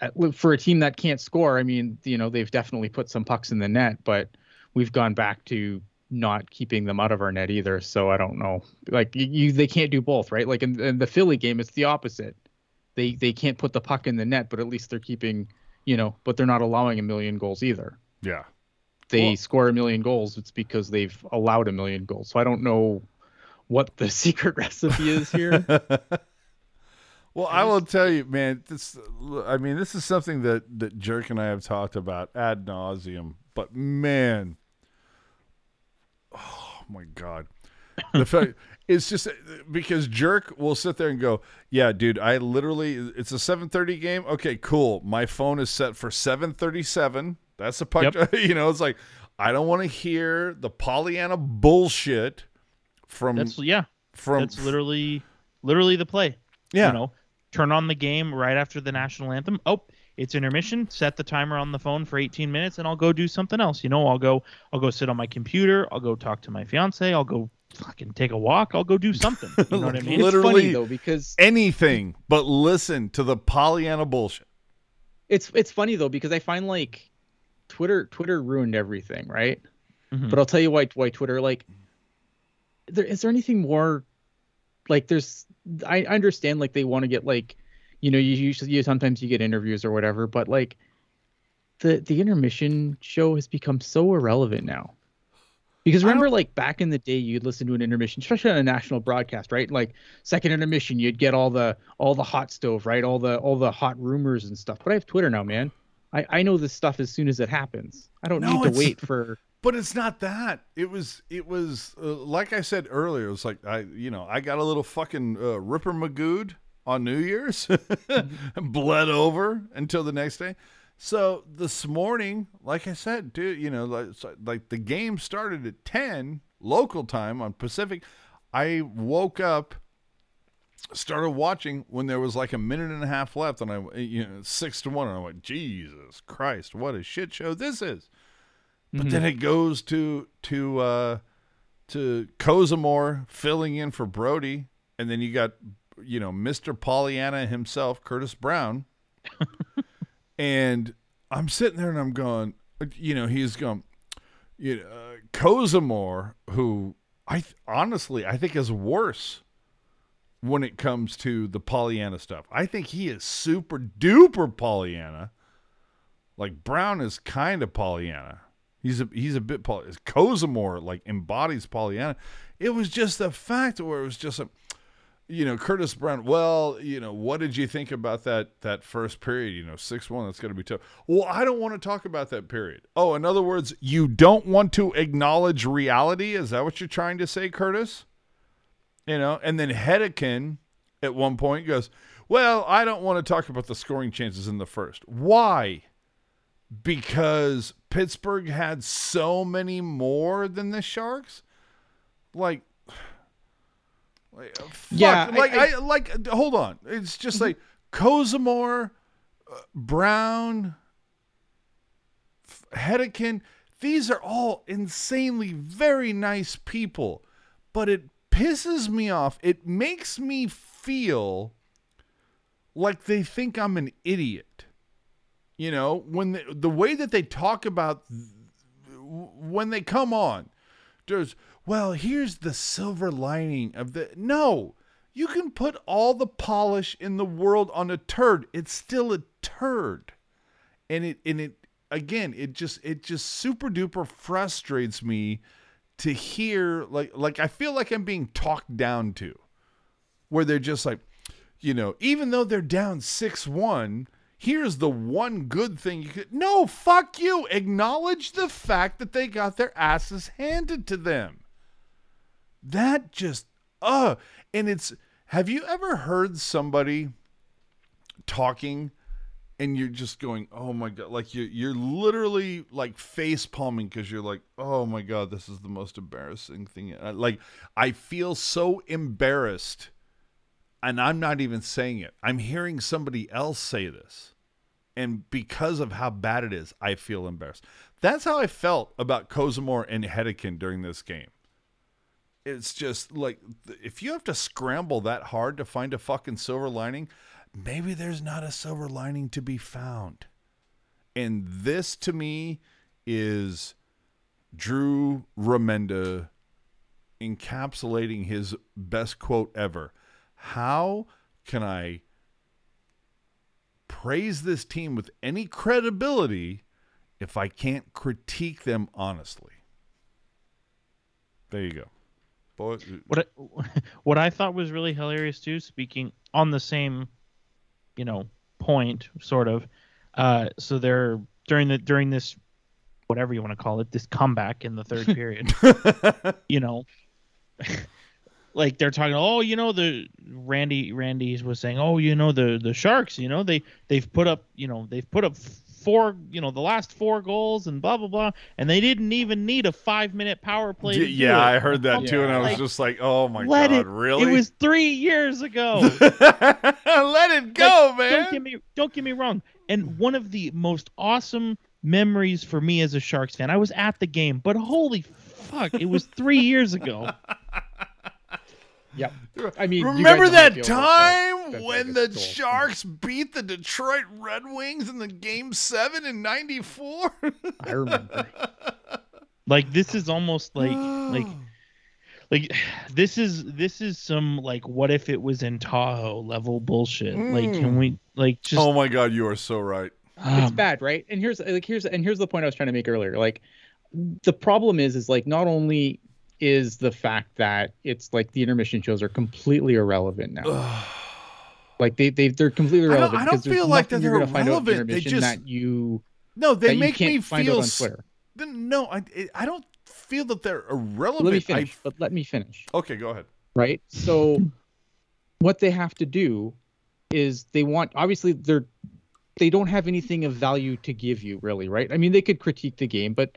uh, for a team that can't score, I mean, you know, they've definitely put some pucks in the net, but we've gone back to not keeping them out of our net either. So I don't know. Like you, you they can't do both, right? Like in, in the Philly game, it's the opposite. They they can't put the puck in the net, but at least they're keeping, you know, but they're not allowing a million goals either. Yeah. They Well- score a million goals, it's because they've allowed a million goals. So I don't know what the secret recipe is here. Well, I will tell you, man. This, I mean, this is something that that Jerk and I have talked about ad nauseum. But man, oh my god, the fact it's just because Jerk will sit there and go, "Yeah, dude, I literally, it's a 7:30 game. Okay, cool. My phone is set for 7:37. That's the puck. you know, it's like I don't want to hear the Pollyanna bullshit from that's yeah, from that's literally literally the play. yeah." You know, turn on the game right after the national anthem. Oh, it's intermission. Set the timer on the phone for 18 minutes, and I'll go do something else. You know, I'll go I'll go sit on my computer. I'll go talk to my fiance. I'll go fucking take a walk. I'll go do something. You know what I mean? it's Literally- funny though because anything but listen to the Pollyanna bullshit. it's it's funny though because I find like Twitter Twitter ruined everything, right? Mhm. But I'll tell you why why Twitter like there is there anything more like there's I I understand like they want to get like you know you usually you sometimes you get interviews or whatever, but like the the intermission show has become so irrelevant now. Because remember, like back in the day, you'd listen to an intermission, especially on a national broadcast, right? Like second intermission, you'd get all the all the hot stove, right? All the all the hot rumors and stuff. But I have Twitter now, man. I, I know this stuff as soon as it happens. I don't No, need to wait for. But it's not that. It was. It was uh, like I said earlier. It was like I, you know, I got a little fucking uh, Ripper Magood on New Year's, bled over until the next day. So this morning, like I said, dude, you know, like, like the game started at ten local time on Pacific. I woke up, started watching when there was like a minute and a half left, and I, you know, six to one, and I went, Jesus Christ, what a shit show this is. But then it goes to to uh, to Kozamore filling in for Brodie, and then you got you know Mr. Pollyanna himself, Curtis Brown, and I'm sitting there and I'm going, you know, he's going, you know, uh, Kozamore, who I th- honestly, I think is worse when it comes to the Pollyanna stuff. I think he is super duper Pollyanna. Like Brown is kind of Pollyanna. He's a he's a bit Paul. Kozimor like embodies Pollyanna. It was just the fact where it was just a, you know, Curtis Brown. Well, you know, what did you think about that that first period? You know, six one. That's going to be tough. Well, I don't want to talk about that period. Oh, in other words, you don't want to acknowledge reality. Is that what you're trying to say, Curtis? You know, and then Hedican at one point goes, "Well, I don't want to talk about the scoring chances in the first. Why? Because Pittsburgh had so many more than the Sharks. Like, like fuck, Yeah, I- like I, I- like. Hold on, it's just like Kozimor, uh, Brown, Hedican. These are all insanely very nice people, but it pisses me off. It makes me feel like they think I'm an idiot. You know, when the, the way that they talk about when they come on, there's well, here's the silver lining of the no. You can put all the polish in the world on a turd. It's still a turd. And it and it again, it just it just super duper frustrates me to hear like like I feel like I'm being talked down to. Where they're just like, you know, even though they're down 6-1, here's the one good thing you could No, fuck you. Acknowledge the fact that they got their asses handed to them. That just uh and it's have you ever heard somebody talking and you're just going, "Oh my god!" Like you're, you're literally like face palming because you're like, "Oh my god, this is the most embarrassing thing." Like I feel so embarrassed, and I'm not even saying it. I'm hearing somebody else say this, and because of how bad it is, I feel embarrassed. That's how I felt about Kozimor and Hedican during this game it's just like if you have to scramble that hard to find a fucking silver lining, maybe there's not a silver lining to be found. And this to me is Drew Remenda encapsulating his best quote ever. How can I praise this team with any credibility if I can't critique them honestly? There you go. Boy, What I, what I thought was really hilarious too, speaking on the same, you know, point, sort of. Uh, so they're during the during this, whatever you want to call it, this comeback in the third period. you know, like they're talking. Oh, you know the Randy randy's was saying. Oh, you know the the Sharks. You know they they've put up. You know they've put up four. You know the last four goals and blah blah blah. And they didn't even need a five minute power play. do yeah. I heard that too, and I was Like, just like, "Oh my Let god, it. really?" It was three years ago. Let it go, Like, man. Don't get me don't get me wrong. And one of the most awesome memories for me as a Sharks fan, I was at the game, but holy fuck, it was three years ago. Yep. I mean, Remember guys know how I that feel that- time that when the goal. Sharks beat the Detroit Red Wings in the Game Seven in '94? I remember. Like this is almost like like like this is this is some like what if it was in Tahoe level bullshit. Like can we like just oh my god, you are so right. it's um, bad, right? And here's like here's and here's the point I was trying to make earlier. Like the problem is is like not only is the fact that it's like the intermission shows are completely irrelevant now. like they they they're completely I don't- irrelevant I don't feel like that they're gonna find out in relevant. They just- that you No, they make me feel out on Twitter. No, I I don't feel that they're irrelevant. Let me I- finish, but let me finish. okay, go ahead. right? So what they have to do is they want obviously they're they don't have anything of value to give you really, right? I mean, they could critique the game, but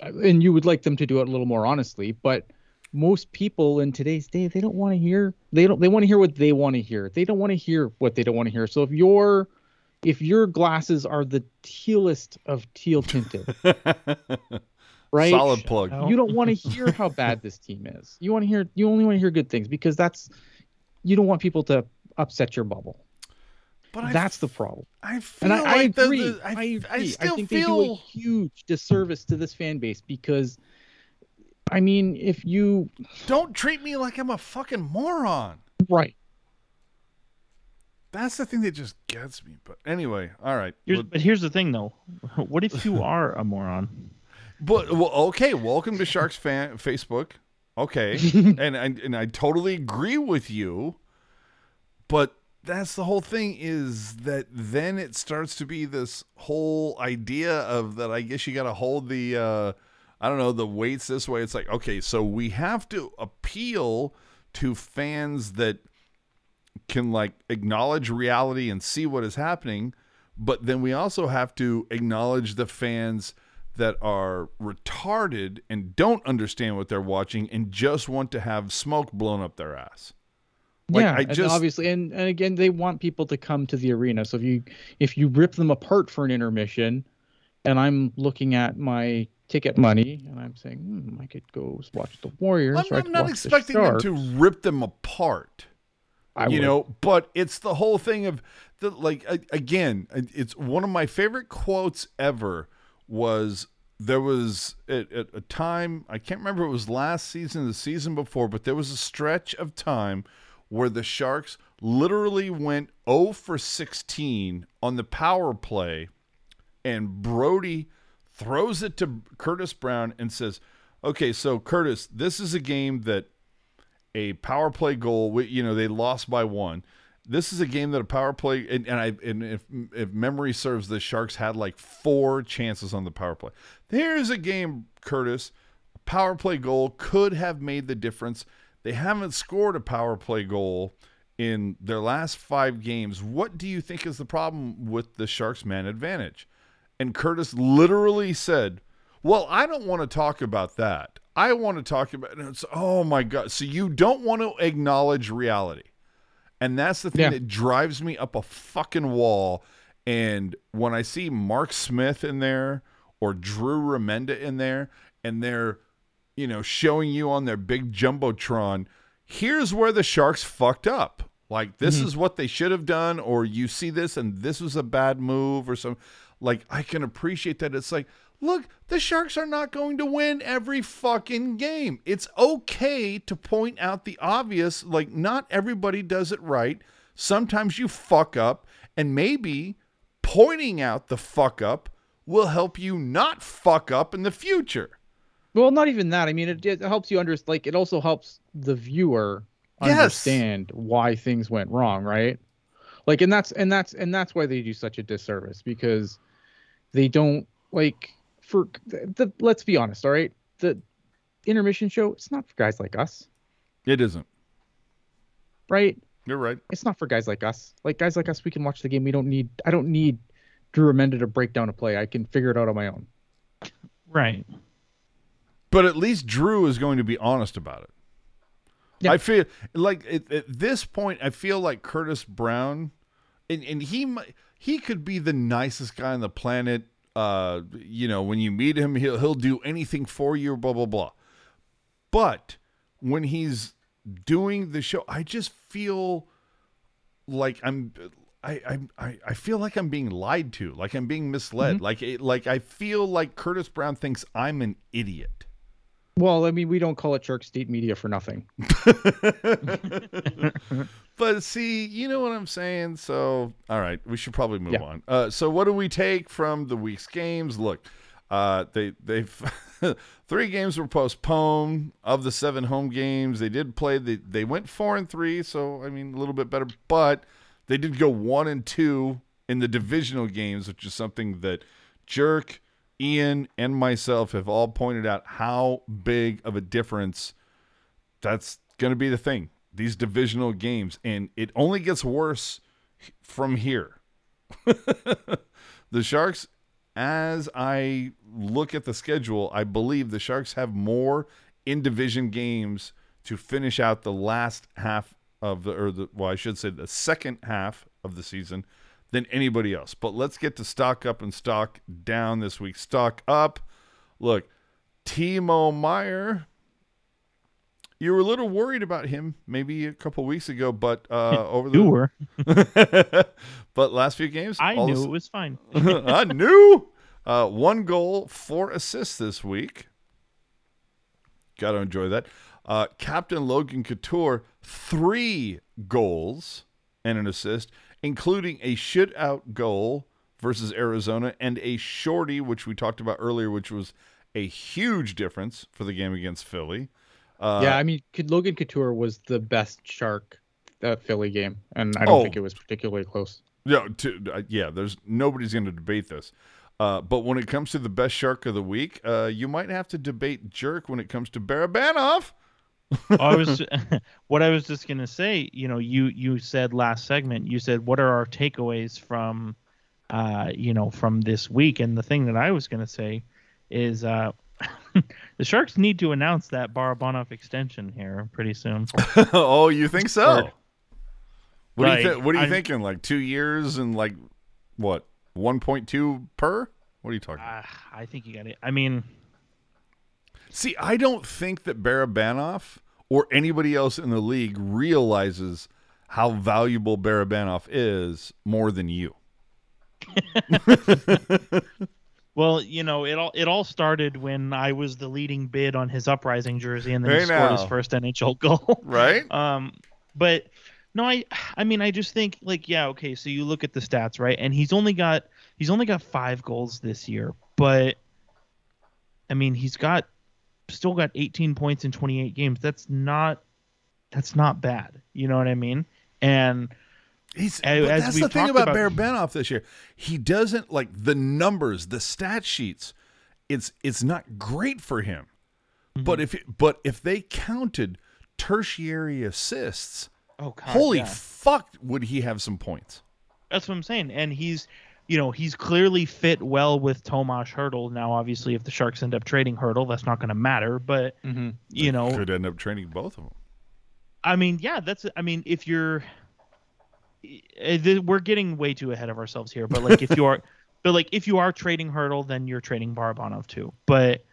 and you would like them to do it a little more honestly, but most people in today's day they don't want to hear they don't they want to hear what they want to hear. They don't want to hear what they don't want to hear. So if your if your glasses are the tealest of teal tinted, right? Solid plug. You don't want to hear how bad this team is. You want to hear you only want to hear good things because that's you don't want people to upset your bubble. But that's f- the problem. I feel And I, I like the- agree. the- I, agree. I still think they do a huge disservice to this fan base because I mean, if you Don't treat me like I'm a fucking moron. right, That's the thing that just gets me. But anyway, all right. Here's, but here's the thing, though. What if you are a moron? But well, okay, welcome to Sharks fan Facebook. Okay, and I, and I totally agree with you, but that's the whole thing is that then it starts to be this whole idea of that. I guess you got to hold the uh, I don't know the weights this way. It's like okay, so we have to appeal to fans that can like acknowledge reality and see what is happening, but then we also have to acknowledge the fans that are retarded and don't understand what they're watching and just want to have smoke blown up their ass. Like, yeah, I and obviously, and, and again, they want people to come to the arena. So if you if you rip them apart for an intermission, and I'm looking at my ticket money and I'm saying hmm, I could go watch the Warriors. I'm, or I I'm not watch the expecting them to rip them apart. I you would. know but it's the whole thing of the like again it's one of my favorite quotes ever was there was at, at a time i can't remember it was last season the season before but there was a stretch of time where the sharks literally went 0 for 16 on the power play and Brodie throws it to Curtis Brown and says, "Okay, so Curtis, this is a game that a power play goal. You know, they lost by one. This is a game that a power play and, and I and if if memory serves, the Sharks had like four chances on the power play. Here's a game, Curtis. Power play goal could have made the difference. They haven't scored a power play goal." In their last five games, what do you think is the problem with the Sharks' man advantage? And Curtis literally said, Well, I don't want to talk about that. I want to talk about and it's oh my god. So you don't want to acknowledge reality. And that's the thing Yeah. that drives me up a fucking wall. And when I see Mark Smith in there or Drew Remenda in there, and they're, you know, showing you on their big jumbotron, here's where the Sharks fucked up. Like this mm-hmm. is what they should have done, or you see this and this was a bad move, or some. Like I can appreciate that. It's like, look, the Sharks are not going to win every fucking game. It's okay to point out the obvious. Like not everybody does it right. Sometimes you fuck up, and maybe pointing out the fuck up will help you not fuck up in the future. Well, not even that. I mean, it, it helps you understand. Like, it also helps the viewer Yes. understand why things went wrong, right? Like, and that's and that's and that's why they do such a disservice because they don't like for the, the let's be honest, all right? The intermission show, it's not for guys like us, It isn't. right? You're right. It's not for guys like us. Like guys like us, we can watch the game. We don't need. I don't need Drew Remenda to break down a play. I can figure it out on my own. Right. But at least Drew is going to be honest about it. Yeah. I feel like at, at this point, I feel like Curtis Brown, and, and he he could be the nicest guy on the planet. Uh, you know, when you meet him, he'll he'll do anything for you. Blah blah blah. But when he's doing the show, I just feel like I'm. I, I, I- I feel like I'm being lied to, like I'm being misled, like it, like I feel like Curtis Brown thinks I'm an idiot. Well, I mean, we don't call it Shark State Media for nothing. But see, you know what I'm saying. So, all right, we should probably move Yeah. on. Uh, so, what do we take from the week's games? Look, uh, they they've three games were postponed of the seven home games. They did play. They they went four and three, so I mean a little bit better. But they did go one and two in the divisional games, which is something that Jerk, Ian, and myself have all pointed out how big of a difference that's going to be the thing. These divisional games, and it only gets worse from here. the Sharks, as I look at the schedule, I believe the Sharks have more in division games to finish out the last half of the, or the, well, I should say the second half of the season than anybody else. But let's get to stock up and stock down this week. Stock up. Look, Timo Meier you were a little worried about him maybe a couple weeks ago, but uh, over the You were. but last few games, I knew it was fine. I knew uh, one goal, four assists this week. Got to enjoy that. Uh, Captain Logan Couture, three goals and an assist, including a shootout goal versus Arizona and a shorty, which we talked about earlier, which was a huge difference for the game against Philly. Uh, yeah, I mean, Logan Couture was the best Shark that Philly game, and I don't Oh. think it was particularly close. Yeah, to, uh, yeah. There's nobody's going to debate this. Uh, but when it comes to the best shark of the week, uh, you might have to debate Jerk when it comes to Barabanov. I was what I was just gonna say. You know, you you said last segment. You said what are our takeaways from, uh, you know, from this week? And the thing that I was gonna say is, uh, the Sharks need to announce that Barabanov extension here pretty soon. oh, you think so? What are you Like, thi- What are you I'm- thinking? Like two years and like what? One point two per? What are you talking? Uh, I think you got it. I mean, See, I don't think that Barabanov or anybody else in the league realizes how valuable Barabanov is more than you. well, you know, it all it all started when I was the leading bid on his uprising jersey, and then Hey he scored his first NHL goal. Right? Um, but no, I I mean I just think like yeah, okay, so you look at the stats, right? And he's only got he's only got five goals this year, but I mean he's got still got 18 points in 28 games. That's not that's not bad. You know what I mean? And He's, that's the thing talked about, Bear Barabanov this year. He doesn't like the numbers, the stat sheets. It's it's not great for him. Mm-hmm. But if it, but if they counted tertiary assists, oh god, holy yeah. fuck, would he have some points? That's what I'm saying. And he's, you know, he's clearly fit well with Tomas Hertl. Now, obviously, if the Sharks end up trading Hertl, that's not going to matter. But Mm-hmm. you know, could end up trading both of them. I mean, yeah, that's. I mean, if you're, eh, we're getting way too ahead of ourselves here. But like, if you are, but like, if you are trading Hertl, then you're trading Barabanov too. But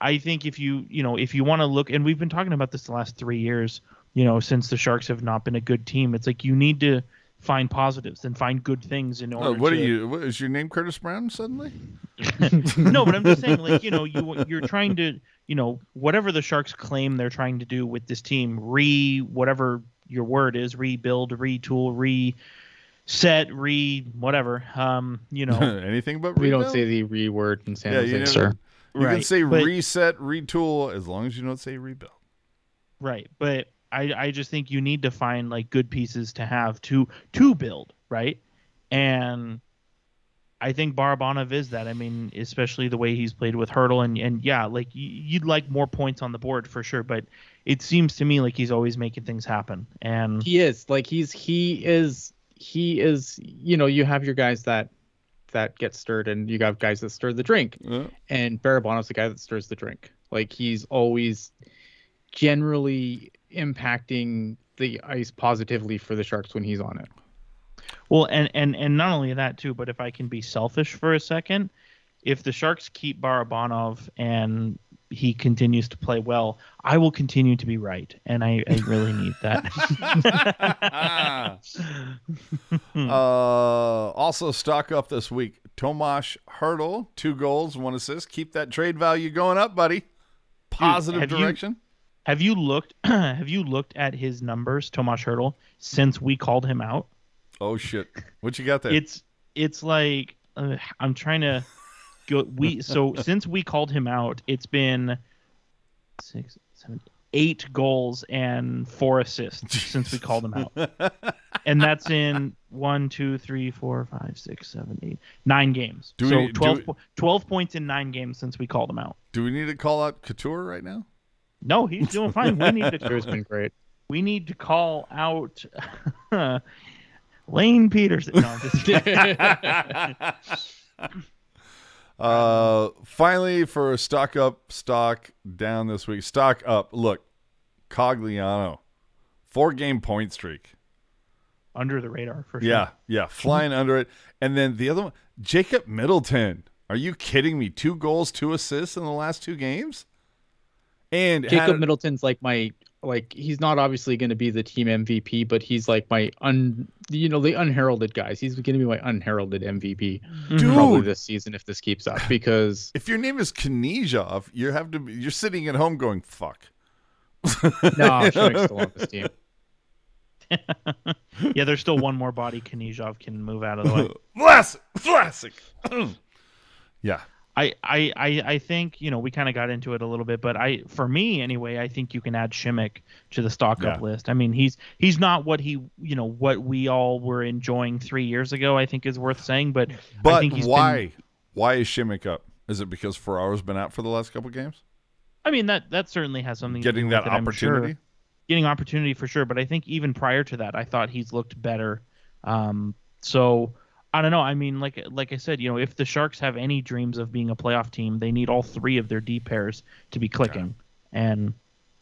I think if you, you know, if you want to look, and we've been talking about this the last three years, you know, since the Sharks have not been a good team, it's like you need to find positives and find good things in order. Oh, what to, are you? What, is your name Curtis Brown suddenly? no, but I'm just saying, like you know, you you're trying to, you know, whatever the Sharks claim they're trying to do with this team, re whatever your word is, rebuild, retool, reset, re whatever. Um, you know, Anything but We don't say the re word in San Yeah, Jose, you never- sir. You can say but- reset, retool, as long as you don't say rebuild. right? But I I just think you need to find like good pieces to have to to build, right? And I think Barabanov is that. I mean, especially the way he's played with Hertl, and and yeah, like y- you'd like more points on the board for sure, but it seems to me like he's always making things happen. And He is like he's he is he is you know you have your guys that that get stirred and you got guys that stir the drink Uh, and Barabanov's the guy that stirs the drink. Like he's always generally impacting the ice positively for the Sharks when he's on it. Well, and and and not only that too, but if I can be selfish for a second, if the Sharks keep Barabanov and he continues to play well, I will continue to be right, and I, I really need that. uh, also, stock up this week. Tomas Hertl, two goals, one assist. Keep that trade value going up, buddy. Positive have you- direction. Have you looked? have you looked at his numbers, Tomas Hertl, since we called him out? Oh shit! What you got there? It's it's like uh, I'm trying to go. We so since we called him out, it's been six, seven, eight goals and four assists since we called him out, and that's in one, two, three, four, five, six, seven, eight, nine games. Do so we- do 12, we- 12 points in nine games since we called him out. Do we need to call out Couture right now? No, he's doing fine. We need to Couture's been great. we need to call out Lane Pederson. No, Uh, finally, for stock up, stock down this week. Stock up. Look, Cogliano, four game point streak. under the radar for sure. Yeah, yeah, flying under it. And then the other one, Jacob Middleton. Are you kidding me? Two goals, two assists in the last two games. And Jacob had- Middleton's like my like he's not obviously going to be the team MVP, but he's like my un you know the unheralded guys. He's going to be my unheralded MVP Dude. probably this season if this keeps up because If your name is Knyzhov, you have to. Be, you're sitting at home going fuck. no, Simek's still on this team. yeah, there's still one more body Knyzhov can move out of the way. Vlasic, Vlasic. yeah, I, I, I, I think you know we kind of got into it a little bit, but I, for me anyway, I think you can add Simek to the stock up list. I mean, he's he's not what he, you know, what we all were enjoying three years ago. I think is worth saying, but I but think he's why? Been, Why is Simek up? Is it because Ferraro's been out for the last couple games? I mean that that certainly has something to Getting do that with it, I'm sure. opportunity. getting opportunity for sure. But I think even prior to that, I thought he's looked better. Um, so I don't know. I mean, like like I said, you know, if the Sharks have any dreams of being a playoff team, they need all three of their D pairs to be clicking. And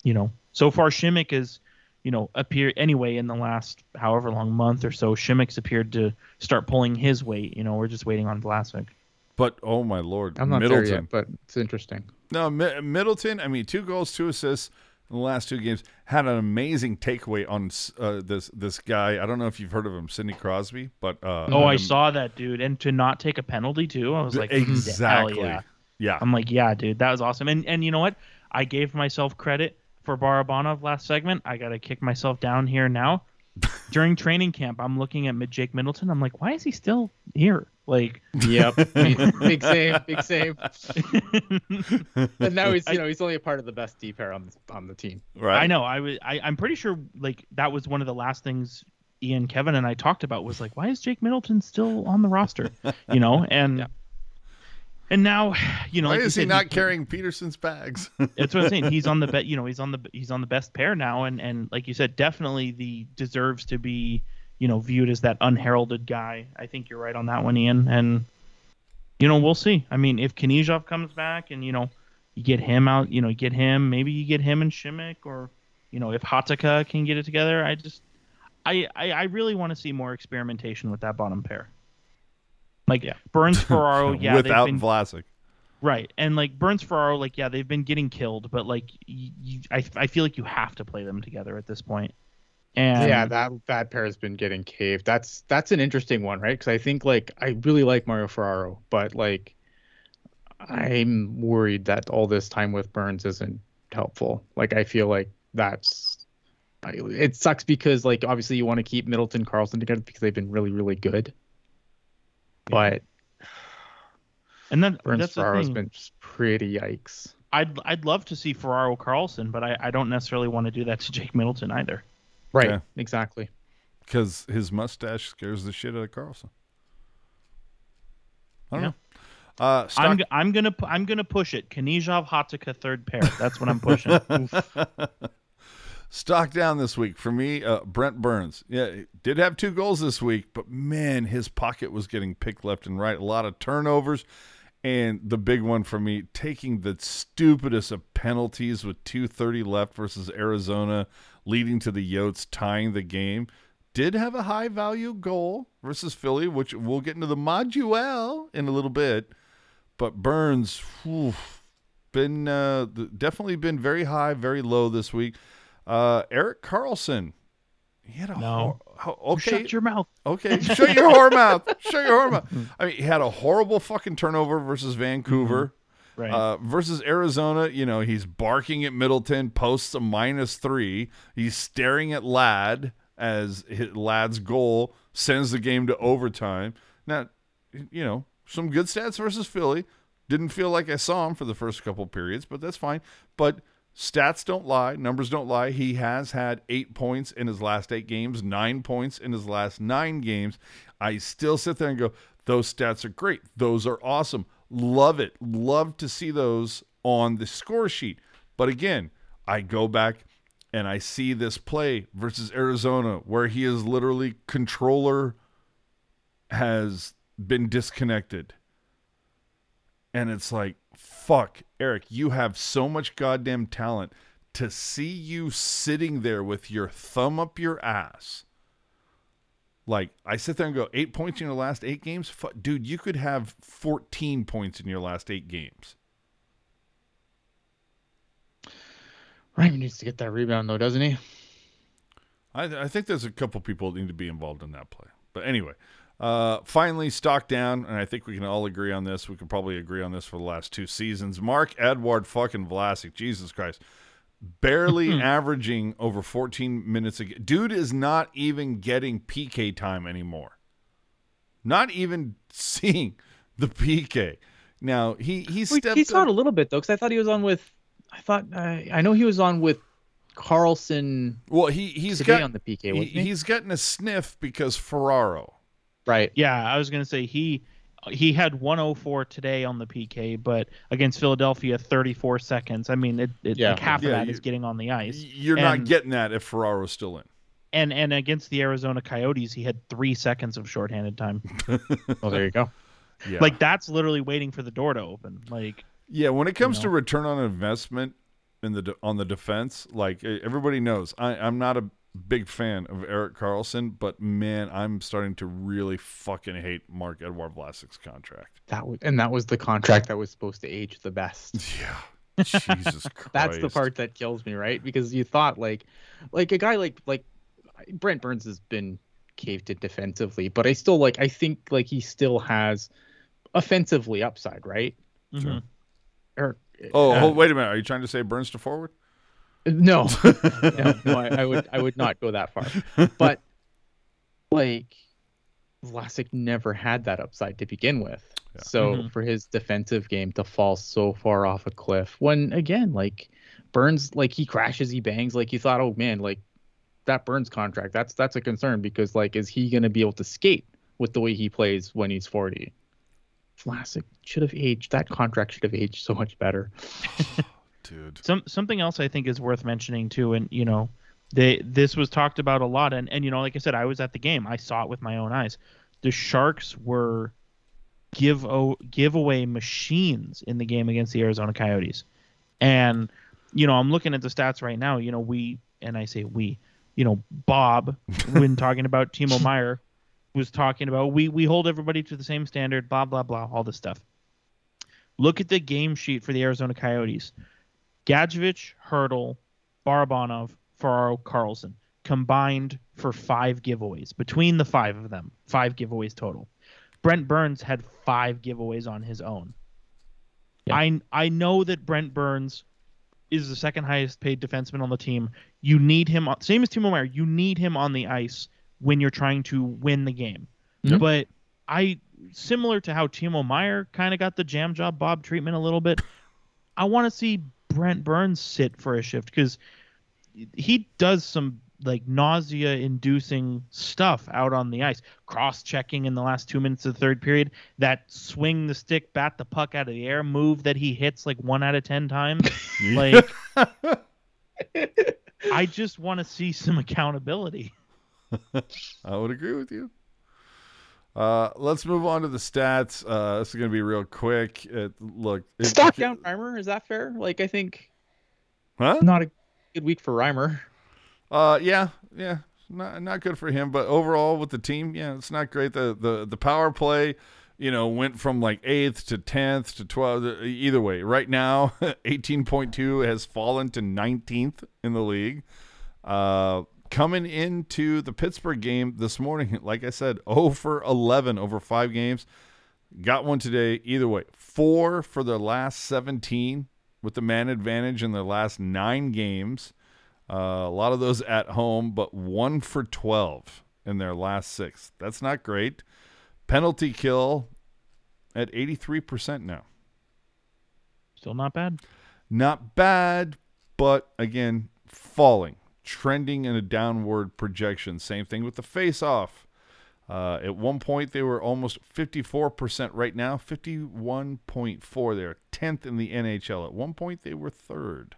you know, so far Simek is, you know, appear anyway in the last however long month or so. Simek's appeared to start pulling his weight. You know, we're just waiting on Vlasic. But oh my lord, I'm not Middleton. there yet, but it's interesting. No, Mi- Middleton. I mean, two goals, two assists in the last two games. Had an amazing takeaway on uh, this this guy. I don't know if you've heard of him, Sidney Crosby, but uh, Oh, I um, saw that dude, and to not take a penalty too. I was like, "Mm, exactly. yeah. Yeah, I'm like, yeah, dude, that was awesome. And and you know what? I gave myself credit for Barabanov last segment. I gotta kick myself down here now. During training camp, I'm looking at Jake Middleton. I'm like, why is he still here? Like, Yep, big save, big save. and now he's you know he's only a part of the best D pair on the, on the team. right. I know. I was. I, I'm pretty sure. Like, that was one of the last things Ian, Kevin, and I talked about was like, why is Jake Middleton still on the roster? You know, and Yeah. and now, you know, Why like you is he said, not carrying Pederson's bags? That's what I'm saying. He's on the bet. You know, he's on the he's on the best pair now, and and like you said, definitely the deserves to be you know viewed as that unheralded guy. I think you're right on that one, Ian. And you know, we'll see. I mean, if Knyzhov comes back, and you know, you get him out, you know, you get him. Maybe you get him and Simek, or you know, if Hatakka can get it together. I just, I I, I really want to see more experimentation with that bottom pair. Like Yeah. Burns Ferraro, yeah, without been Vlasic. Right, and like Burns Ferraro, like yeah, they've been getting killed, but like y you, I, I feel like you have to play them together at this point. And yeah, that that pair has been getting caved. That's that's an interesting one, right? Because I think like I really like Mario Ferraro, but like I'm worried that all this time with Burns isn't helpful. Like I feel like that's I, it sucks because like obviously you want to keep Middleton Karlsson together because they've been really really good, but and then Burns that's the been pretty yikes. I'd I'd love to see Ferraro Karlsson, but I, I don't necessarily want to do that to Jake Middleton either. Right, Yeah. exactly. because his mustache scares the shit out of Karlsson. I don't Yeah. know. Uh, stock- I'm I'm gonna I'm gonna push it. Knyzhov Hatakka third pair. That's what I'm pushing. Stock down this week for me. Uh, Brent Burns, yeah, did have two goals this week, but man, his pocket was getting picked left and right. A lot of turnovers, and the big one for me, taking the stupidest of penalties with two thirty left versus Arizona, leading to the Yotes tying the game. Did have a high value goal versus Philly, which we'll get into the module in a little bit. But Burns, whew, been uh, definitely been very high, very low this week. Uh, Erik Karlsson, he had a No. hor- okay, Shut your mouth. okay, shut your whore mouth, shut your whore mouth. I mean, he had a horrible fucking turnover versus Vancouver. Right. Uh, versus Arizona, you know, he's barking at Middleton, posts a minus three. He's staring at Ladd as Ladd's goal sends the game to overtime. Now, you know, some good stats versus Philly. Didn't feel like I saw him for the first couple periods, but that's fine. But stats don't lie, numbers don't lie. He has had eight points in his last eight games, nine points in his last nine games. I still sit there and go, those stats are great. Those are awesome. Love it. Love to see those on the score sheet. But again, I go back and I see this play versus Arizona where he is literally controller has been disconnected. And it's like, fuck, Eric, you have so much goddamn talent to see you sitting there with your thumb up your ass. Like, I sit there and go, eight points in your last eight games? Fu dude, you could have 14 points in your last eight games. Raymond needs to get that rebound though, doesn't he? I, I think there's a couple people that need to be involved in that play. But anyway, uh, finally, stock down, and I think we can all agree on this. We can probably agree on this for the last two seasons. Marc-Edouard fucking Vlasic, Jesus Christ, barely mm-hmm. averaging over 14 minutes a game. Dude is not even getting PK time anymore. Not even seeing the PK. Now he he Wait, stepped. he saw up- it a little bit though, because I thought he was on with. I thought I I know he was on with Karlsson well, he he's today got on the PK, he, wasn't he? he's gotten a sniff because Ferraro. Right. Yeah, I was gonna say he he had 104 today on the PK, but against Philadelphia, 34 seconds. I mean, it, it Yeah. like half Yeah, of that you- is getting on the ice. You're not getting that if Ferraro's still in. And and against the Arizona Coyotes, he had three seconds of shorthanded time. Oh, there you go. Yeah. Like that's literally waiting for the door to open. Like Yeah, when it comes to know? return on investment in the de- on the defense, like everybody knows, I, I'm not a big fan of Erik Karlsson, but man, I'm starting to really fucking hate Marc-Edouard Vlasic's contract. That was and that was the contract that was supposed to age the best. Yeah, Jesus Christ. That's the part that kills me, right? Because you thought like, like a guy like like Brent Burns has been caved to defensively, but I still like I think like he still has offensively upside, right? Sure. mhm. Or Oh, uh, hold, wait a minute. Are you trying to say Burns to forward? No, no, no I, I would I would not go that far. But like Vlasic never had that upside to begin with. Yeah. So Mhm. for his defensive game to fall so far off a cliff, when again, like Burns, like he crashes, he bangs, like you thought, oh man, like that Burns contract, that's that's a concern because like is he gonna be able to skate with the way he plays when he's 40? Vlasic should have aged. That contract should have aged so much better. Dude. Some something else I think is worth mentioning too, and you know, they this was talked about a lot, and and you know, like I said, I was at the game, I saw it with my own eyes. The Sharks were give o- giveaway machines in the game against the Arizona Coyotes, and you know, I'm looking at the stats right now. You know, we and I say we, you know, Bob when talking about Timo Meier was talking about we we hold everybody to the same standard, blah blah blah, all this stuff. Look at the game sheet for the Arizona Coyotes. Gadjovich, Hertl, Barabanov, Ferraro, Karlsson combined for five giveaways between the five of them. Five giveaways total. Brent Burns had five giveaways on his own. Yeah. I I know that Brent Burns is the second highest paid defenseman on the team. You need him on, same as Timo Meier. You need him on the ice when you're trying to win the game. But I similar to how Timo Meier kind of got the jam job Bob treatment a little bit. I want to see Brent Burns sit for a shift? Because he does some like nausea inducing stuff out on the ice. Cross checking in the last two minutes of the third period. That swing the stick bat the puck out of the air move that he hits like one out of ten times. Like i just want to see some accountability. I would agree with you. Uh, let's move on to the stats. Uh, this is going to be real quick. It, look, it, Stock down Reimer, is that fair? Like I think Huh? not a good week for Reimer. Uh, yeah, yeah, not not good for him. But overall, with the team, yeah, it's not great. The the the power play, you know, went from like eighth to tenth to twelfth. Either way, right now, eighteen point two has fallen to nineteenth in the league. Uh, coming into the Pittsburgh game this morning, like I said, 0 for 11 over five games. Got one today. Either way, four for their last 17 with the man advantage in their last nine games. Uh, a lot of those at home, but one for 12 in their last six. That's not great. Penalty kill at 83% now. still not bad Not bad, but again, falling, trending in a downward projection. Same thing with the face off. Uh, at one point, they were almost 54%. Right now, 51.4. They're 10th in the NHL. At one point, they were third.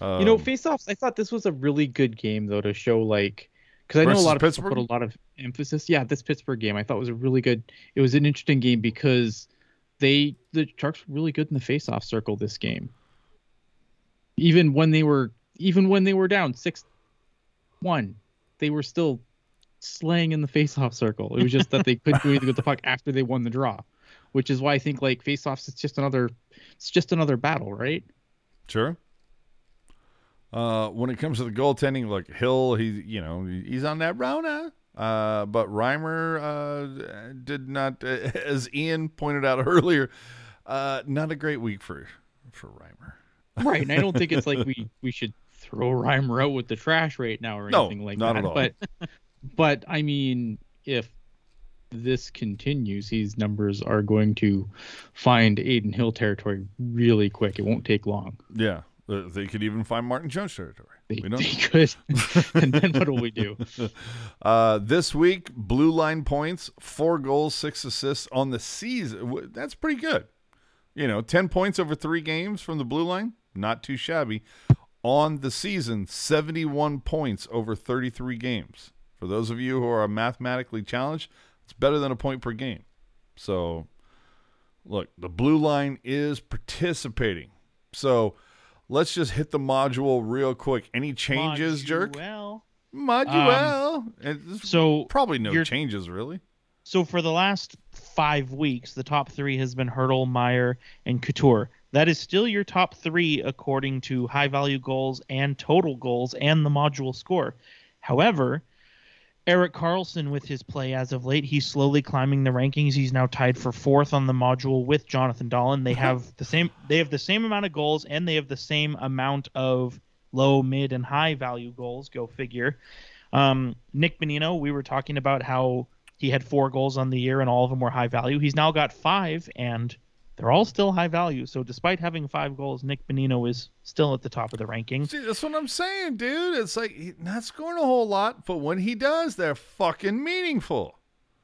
you know, Um, face-offs. I thought this was a really good game though to show like because I know a lot of Pittsburgh? people put a lot of emphasis. Yeah, this Pittsburgh game I thought was a really good. It was an interesting game because they the Sharks were really good in the face-off circle this game. Even when they were even when they were down six one, they were still slaying in the face-off circle. It was just that they couldn't do anything with the puck after they won the draw, which is why I think like face-offs it's just another it's just another battle, right? Sure. Uh, when it comes to the goaltending, like Hill, he you know he's on that Rona. Uh, but Reimer uh, did not, as Ian pointed out earlier, uh, not a great week for for Reimer. Right, and I don't think it's like we we should throw Reimer out with the trash right now or No, anything like not that. at all. But but I mean, if this continues, these numbers are going to find Adin Hill territory really quick. It won't take long. Yeah, uh, they could even find Martin Jones territory. They, We don't. they could. and then what do we do? Uh, this week, blue line points, four goals, six assists on the season. That's pretty good. You know, 10 points over three games from the blue line, not too shabby. On the season, 71 points over 33 games. For those of you who are mathematically challenged, it's better than a point per game. So, look, the blue line is participating. So, let's just hit the module real quick. Any changes, Jerk? And um, there's so probably no changes really. So for the last five weeks, the top three has been Hertl, Meier, and Couture. That is still your top three according to high value goals and total goals and the module score. However, Erik Karlsson, with his play as of late, he's slowly climbing the rankings. He's now tied for fourth on the module with Jonathan Dahlen. They have the same. They have the same amount of goals and they have the same amount of low, mid, and high value goals. Go figure. Um, Nick Bonino, we were talking about how he had four goals on the year and all of them were high value. He's now got five and they're all still high value. So despite having five goals, Nick Bonino is still at the top of the ranking. See, that's what I'm saying, dude. It's like he's not scoring a whole lot, but when he does, they're fucking meaningful.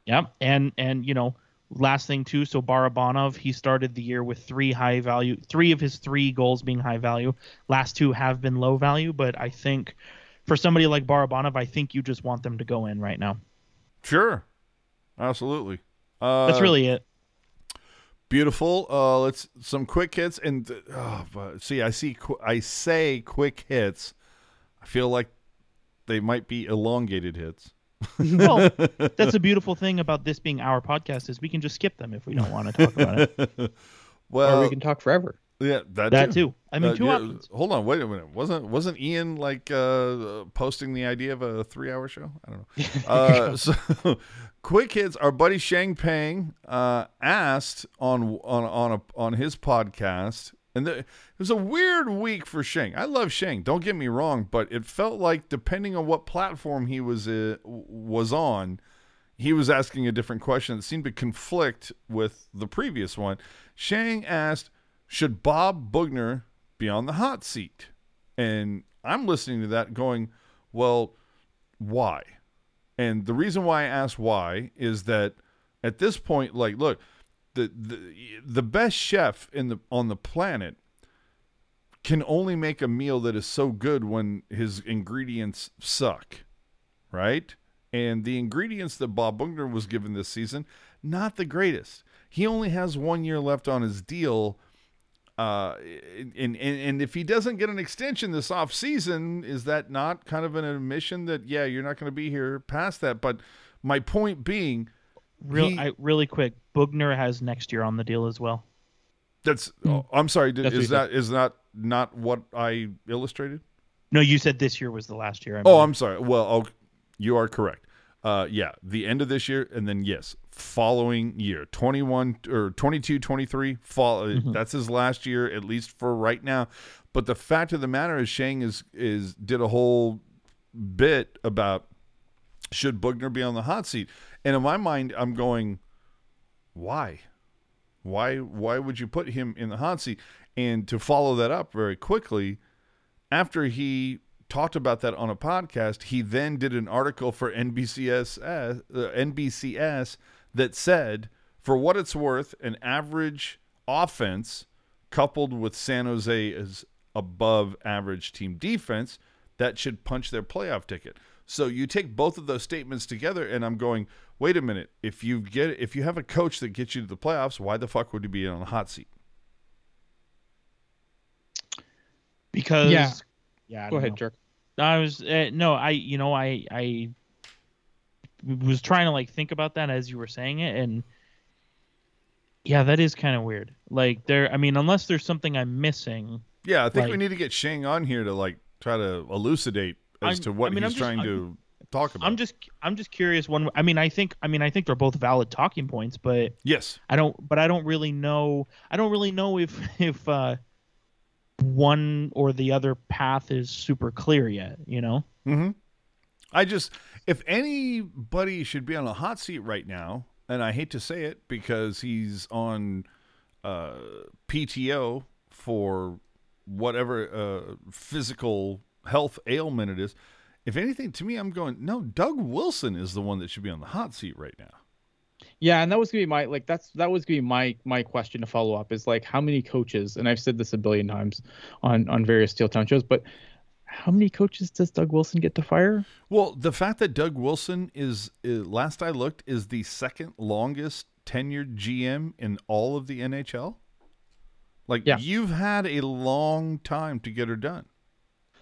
Yep. And and you know, last thing too, so Barabanov, he started the year with three high value three of his three goals being high value. Last two have been low value, but I think for somebody like Barabanov, I think you just want them to go in right now. Sure, absolutely. Uh, That's really it. beautiful. Uh, let's some quick hits and oh, but see, I see. I say quick hits. I feel like they might be elongated hits. Well, that's a beautiful thing about this being our podcast is we can just skip them if we don't want to talk about it. well, or we can talk forever. Yeah, that, That too. too. I mean, Uh, two yeah, options. Hold on, wait a minute. Wasn't wasn't Ian like uh, posting the idea of a three-hour show? I don't know. Uh, so, quick hits. Our buddy Sheng Peng uh, asked on on on a, on his podcast, and the, it was a weird week for Sheng. I love Sheng. Don't get me wrong, but it felt like depending on what platform he was uh, was on, he was asking a different question that seemed to conflict with the previous one. Sheng asked, "Should Bob Boughner be on the hot seat?" And I'm listening to that, going, "Well, why?" And the reason why I ask why is that at this point, like, look, the the the best chef in the on the planet can only make a meal that is so good when his ingredients suck, right? And the ingredients that Bob Boughner was given this season, not the greatest. He only has one year left on his deal. Uh, and, and and if he doesn't get an extension this off season, is that not kind of an admission that yeah, you're not going to be here past that? But my point being, Real, he- I, really quick. Boughner has next year on the deal as well. that's oh, I'm sorry, did, That's is that is that not what I illustrated? No, you said this year was the last year. I Oh. I'm sorry. Well, you are correct. Uh, yeah, the end of this year, and then yes, following year, 21 or 22, 23. Fall. uh, That's his last year, at least for right now. But the fact of the matter is, Sheng is is did a whole bit about should Boughner be on the hot seat, and in my mind, I'm going, why? Why why would you put him in the hot seat? And to follow that up very quickly, after he talked about that on a podcast, he then did an article for NBCS uh, NBCS that said, for what it's worth, an average offense coupled with San Jose's above average team defense, that should punch their playoff ticket. So you take both of those statements together, and I'm going, wait a minute. If you get if you have a coach that gets you to the playoffs, why the fuck would you be on a hot seat? because Yeah. yeah. Go ahead, know. Jerk. I was uh, no, I you know I I was trying to like think about that as you were saying it, and yeah, that is kind of weird. Like there, I mean, unless there's something I'm missing. Yeah, I think we need to get Sheng on here to like try to elucidate as I'm- to what I mean, he's just- trying to talk about. I'm just I'm just curious. One, I mean, I think I mean I think they're both valid talking points, but yes. I don't but I don't really know I don't really know if if uh one or the other path is super clear yet, you know? hmm I just, if anybody should be on a hot seat right now, and I hate to say it because he's on uh, PTO for whatever uh, physical health ailment it is. If anything, to me, I'm going, no, Doug Wilson is the one that should be on the hot seat right now. Yeah, and that was gonna be my like that's that was gonna be my my question to follow up is like how many coaches and I've said this a billion times on on various Teal Town shows, but how many coaches does Doug Wilson get to fire? Well, the fact that Doug Wilson is, is last I looked, is the second longest tenured GM in all of the NHL. Like Yeah. you've had a long time to get her done.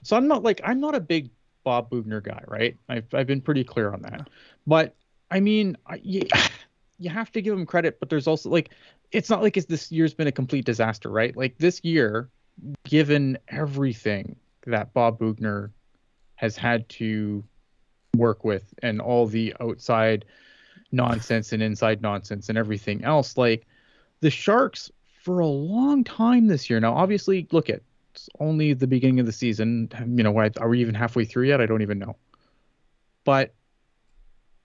So I'm not like I'm not a big Bob Boughner guy, right? I've I've been pretty clear on that. But I mean, I, you, you have to give him credit, but there's also like it's not like it's, this year's been a complete disaster, right? Like this year, given everything that Bob Boughner has had to work with and all the outside nonsense and inside nonsense and everything else, like the Sharks for a long time this year. Now, obviously, look at it's only the beginning of the season. You know, are we even halfway through yet? I don't even know. But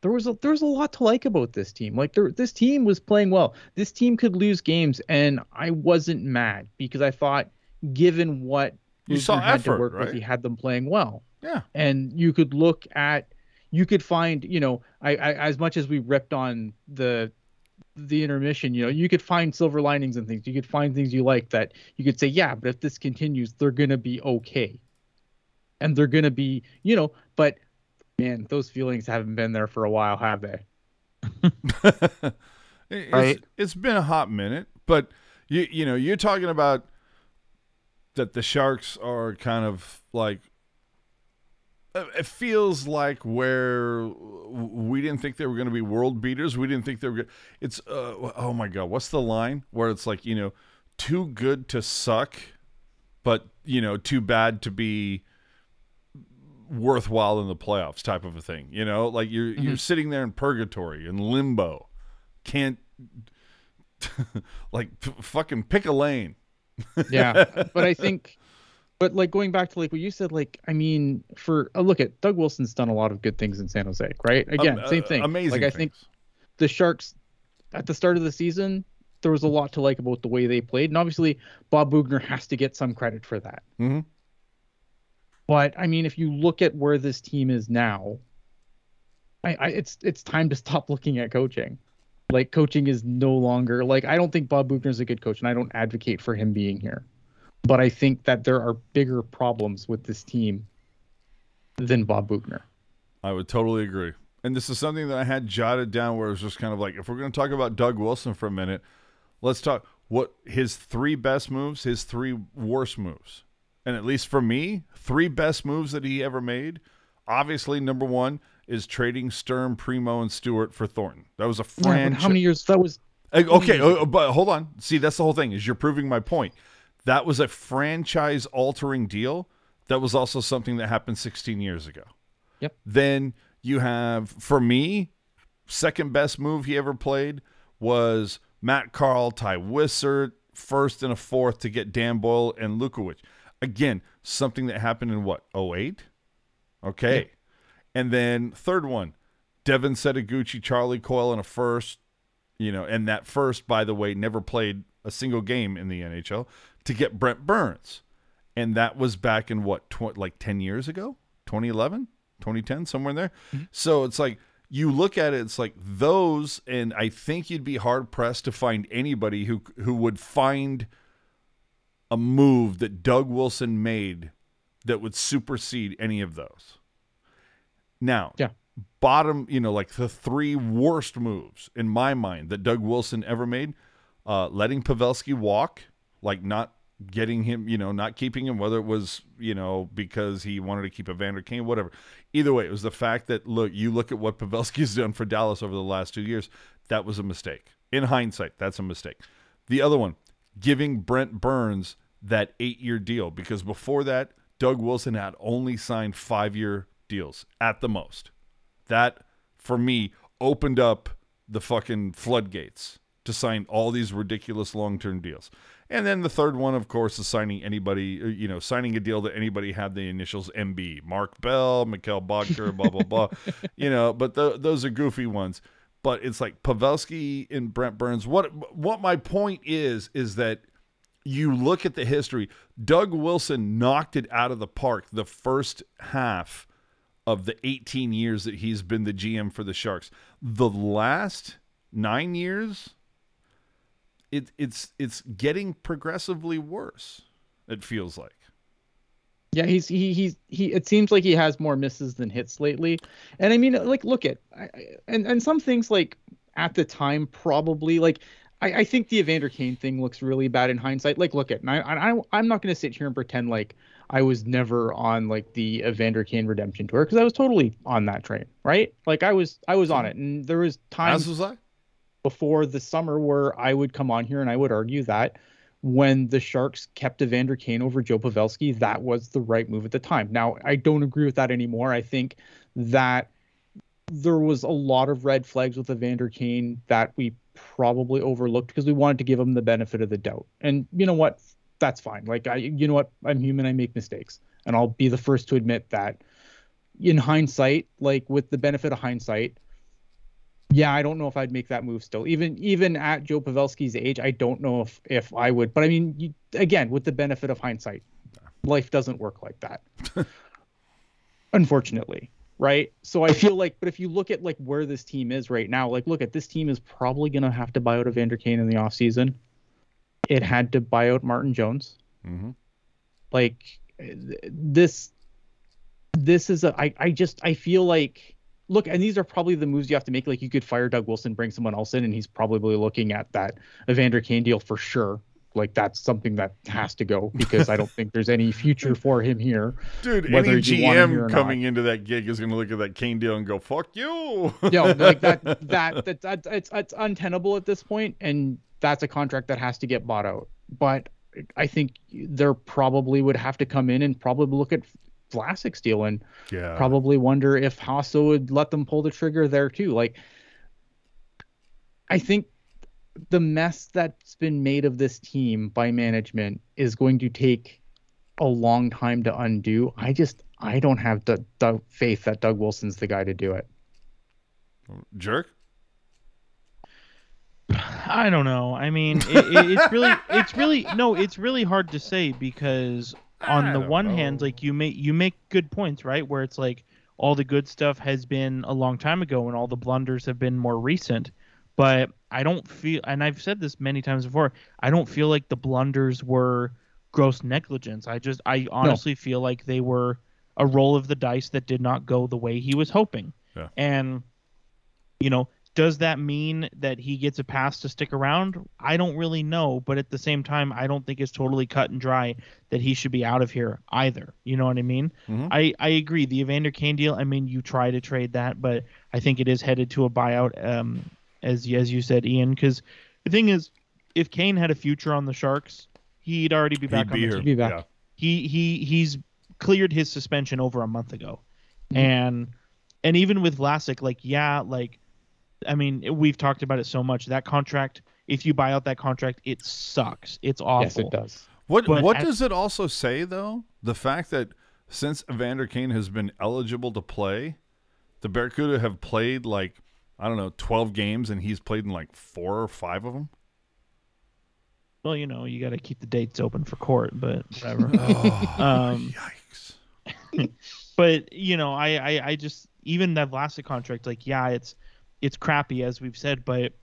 there was a, there was a lot to like about this team. Like there, this team was playing well. This team could lose games, and I wasn't mad because I thought, given what You saw Boughner had effort, to work right? with, he had them playing well Yeah. and you could look at you could find you know I, I as much as we ripped on the the intermission you know you could find silver linings and things you could find things you like that you could say yeah but if this continues they're gonna be okay and they're gonna be you know but man those feelings haven't been there for a while have they It's, Right. it's been a hot minute, but you you know you're talking about that the Sharks are kind of like it feels like where we didn't think they were going to be world beaters. We didn't think they were. Gonna, it's uh, oh my god, what's the line where it's like you know too good to suck, but you know too bad to be worthwhile in the playoffs type of a thing. You know, like you're you're sitting there in purgatory in limbo, can't like f- fucking pick a lane. yeah but i think but like going back to like what you said like i mean for a look at doug wilson's done a lot of good things in san jose right again Um, same uh, thing Amazing. like i think the Sharks at the start of the season, there was a lot to like about the way they played, and obviously Bob Boughner has to get some credit for that. Mhm. But I mean, if you look at where this team is now, I, I it's it's time to stop looking at coaching. Like coaching is no longer like I don't think Bob Boughner is a good coach, and I don't advocate for him being here. But I think that there are bigger problems with this team than Bob Boughner. I would totally agree. And this is something that I had jotted down where it was just kind of like, if we're going to talk about Doug Wilson for a minute, let's talk what his three best moves, his three worst moves. And at least for me, three best moves that he ever made. Obviously, number one is trading Sturm, Primeau, and Stuart for Thornton. That was a Yeah, franchise. how many years that was? Uh, Okay, uh, but hold on. See, that's the whole thing. Is you're proving my point. That was a franchise-altering deal. That was also something that happened 16 years ago. Yep. Then you have, for me, second best move he ever played was Matt Carle, Ty Wishart, first and a fourth to get Dan Boyle and Lukowich. Again, something that happened in what 08? Okay. And then third one, Devin Setoguchi, Charlie Coyle, and a first you know, and that first, by the way, never played a single game in the NHL to get Brent Burns. And that was back in what, tw- like 10 years ago? 2011, 2010, somewhere in there. Mm-hmm. So it's like, you look at it, it's like those, and I think you'd be hard pressed to find anybody who who would find a move that Doug Wilson made that would supersede any of those. Now, Yeah. bottom, you know, like the three worst moves in my mind that Doug Wilson ever made, uh, letting Pavelski walk, like not getting him, you know, not keeping him, whether it was, you know, because he wanted to keep Evander Kane, whatever. Either way, it was the fact that look, you look at what Pavelski's done for Dallas over the last two years, that was a mistake. In hindsight, that's a mistake. The other one, giving Brent Burns that eight year deal, because before that, Doug Wilson had only signed five year deals at the most. That, for me, opened up the fucking floodgates to sign all these ridiculous long term deals. And then the third one, of course, is signing anybody, uh, you know, signing a deal that anybody had the initials MB, Mark Bell, Mikkel Boedker, blah, blah, blah. You know, but the, those are goofy ones. But it's like Pavelski and Brent Burns. What what my point is, is that you look at the history, Doug Wilson knocked it out of the park the first half of the 18 years that he's been the GM for the Sharks. The last nine years, it, it's it's getting progressively worse. It feels like. Yeah, he's he he's he. It seems like he has more misses than hits lately, and I mean, like, look at I, and and some things like at the time probably like I, I think the Evander Kane thing looks really bad in hindsight. Like, look at, and I, I I'm not going to sit here and pretend like I was never on like the Evander Kane redemption tour because I was totally on that train, right? Like I was I was on it, and there was times was before the summer where I would come on here and I would argue that when the Sharks kept Evander Kane over Joe Pavelski, that was the right move at the time. Now, I don't agree with that anymore. I think that there was a lot of red flags with Evander Kane that we probably overlooked because we wanted to give him the benefit of the doubt. And you know what? That's fine. Like I you know what? I'm human, I make mistakes. And I'll be the first to admit that in hindsight, like with the benefit of hindsight, yeah, I don't know if I'd make that move still. Even even at Joe Pavelski's age, I don't know if if I would. But I mean, you, again, with the benefit of hindsight, life doesn't work like that. Unfortunately, right? So I feel like, but if you look at like where this team is right now, like look at this team is probably gonna have to buy out Evander Kane in the offseason. It had to buy out Martin Jones. Mm-hmm. Like this, this is a. I I just I feel like look, and these are probably the moves you have to make. Like you could fire Doug Wilson, bring someone else in, and he's probably looking at that Evander Kane deal for sure. Like that's something that has to go because I don't think there's any future for him here. Dude, Whether any you want or GM not. coming into that gig is going to look at that Kane deal and go, "Fuck you." Yo, like that that that, that it's it's untenable at this point, and that's a contract that has to get bought out. But I think there probably would have to come in and probably look at Vlasic's deal and yeah. probably wonder if Hasso would let them pull the trigger there too. Like, I think the mess that's been made of this team by management is going to take a long time to undo. I just I don't have the, the faith that Doug Wilson's the guy to do it. Jerk. I don't know. I mean, it, it, it's really, it's really no, it's really hard to say because on the one hand, like you make you make good points, right? Where it's like all the good stuff has been a long time ago, and all the blunders have been more recent. But I don't feel, and I've said this many times before, I don't feel like the blunders were gross negligence. I just, I honestly feel like they were a roll of the dice that did not go the way he was hoping. Yeah. And you know, does that mean that he gets a pass to stick around? I don't really know, but at the same time, I don't think it's totally cut and dry that he should be out of here either. You know what I mean? Mhm. I, I agree. The Evander Kane deal, I mean, you try to trade that, but I think it is headed to a buyout, um, as as you said, Ian. Because the thing is, if Kane had a future on the Sharks, he'd already be back He'd on be the here. team Be back. Yeah. he he he's cleared his suspension over a month ago Mhm. and and even with Vlasic like yeah like I mean we've talked about it so much that contract if you buy out that contract it sucks it's awful Yes, it does. What But what at- does it also say though? The fact that since Evander Kane has been eligible to play, the Barracuda have played like I don't know, 12 games and he's played in like 4 or 5 of them. well you know you got to keep the dates open for court but whatever Oh, Um, yikes. but you know I, I I just even that Vlasic contract like yeah it's it's crappy as we've said but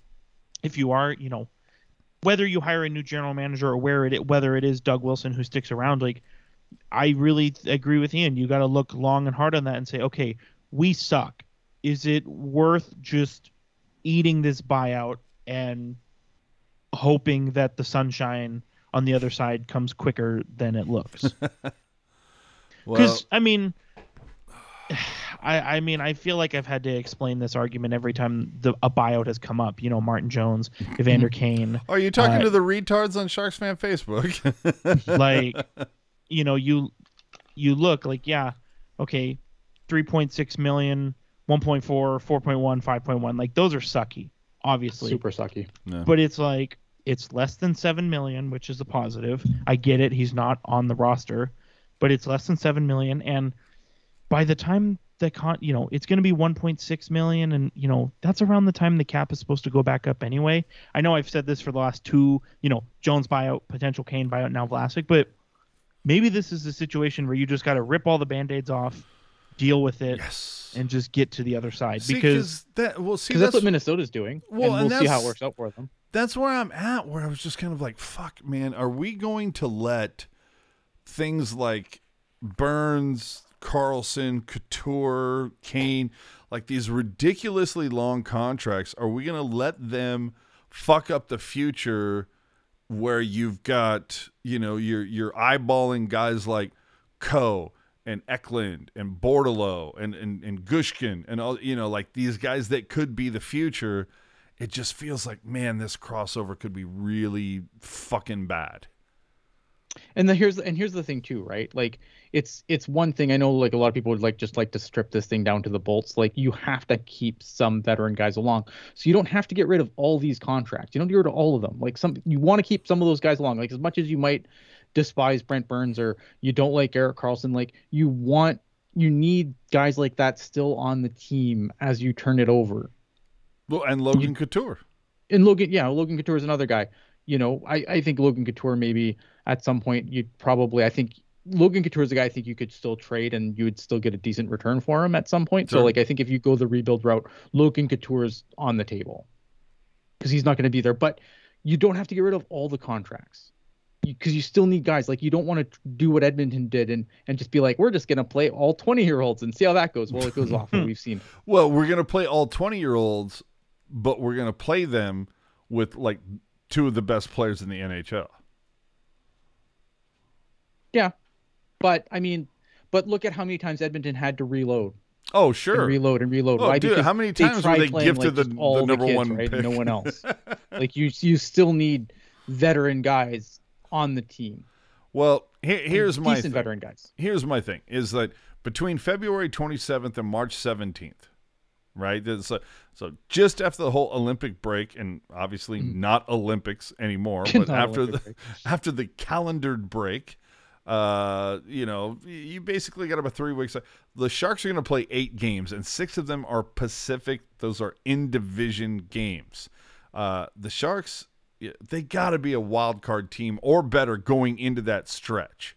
if you are you know whether you hire a new general manager or where it whether it is Doug Wilson who sticks around like I really agree with Ian. You got to look long and hard on that and say okay we suck. Is it worth just eating this buyout and hoping that the sunshine on the other side comes quicker than it looks? Well, because I mean, I I mean I feel like I've had to explain this argument every time the a buyout has come up. You know, Martin Jones, Evander Kane, are you talking uh, to the retards on Sharks fan Facebook? like, you know, you you look like yeah, okay, 3.6 million, 1.4, 4.1, 5.1. Like those are sucky, obviously. Super sucky. No. But it's like it's less than 7 million, which is a positive. I get it, he's not on the roster, but it's less than 7 million and by the time the con, you know, it's going to be 1.6 million and you know, that's around the time the cap is supposed to go back up anyway. I know I've said this for the last two, you know, Jones buyout, potential Kane buyout, now Vlasic, but maybe this is a situation where you just got to rip all the band-aids off, deal with it yes. and just get to the other side See, because that well, see that's that's what Minnesota's doing. Well, and and we'll see how it works out for them. that's where I'm at. Where I was just kind of like, fuck, man, are we going to let things like Burns, Karlsson, Couture, Kane, like these ridiculously long contracts, are we going to let them fuck up the future where you've got, you know, you're you're eyeballing guys like Co and Eklund and Bordeleau and, and, and Gushchin and all, you know, like these guys that could be the future. It just feels like, man, this crossover could be really fucking bad. And the here's and here's the thing too, right? Like it's it's one thing I know like a lot of people would like just like to strip this thing down to the bolts. Like you have to keep some veteran guys along. So you don't have to get rid of all these contracts. You don't get rid of all of them. Like some you want to keep some of those guys along. Like as much as you might despise Brent Burns or you don't like Erik Karlsson, like you want you need guys like that still on the team as you turn it over. Well, and Logan Couture. and Logan, yeah, Logan Couture is another guy. You know, I, I think Logan Couture maybe at some point you'd probably I think Logan Couture is a guy I think you could still trade and you would still get a decent return for him at some point. Sure. So like I think if you go the rebuild route, Logan Couture is on the table because he's not going to be there. But you don't have to get rid of all the contracts because you, still need guys. Like you don't want to do what Edmonton did and and just be like we're just going to play all 20 year olds and see how that goes. Well, it goes off we've seen. Well, we're gonna play all twenty year olds, but we're gonna play them with like two of the best players in the NHL. Yeah, but I mean, but look at how many times Edmonton had to reload. Oh, and sure. reload and reload. Oh, Why? dude, how many they times were they gifted like, the, the number kids, one right? No one else. like you, you still need veteran guys on the team. Well, here, here's my decent thing. veteran guys. here's my thing is that between February 27th and March 17th, right? a- so just after the whole Olympic break, and obviously not Olympics anymore, but Mm. After Olympic the break. after the calendared break, uh, you know, you basically got about three weeks. The Sharks are going to play eight games, and six of them are Pacific. Those are in division games. Uh, the Sharks, they got to be a wild card team or better going into that stretch.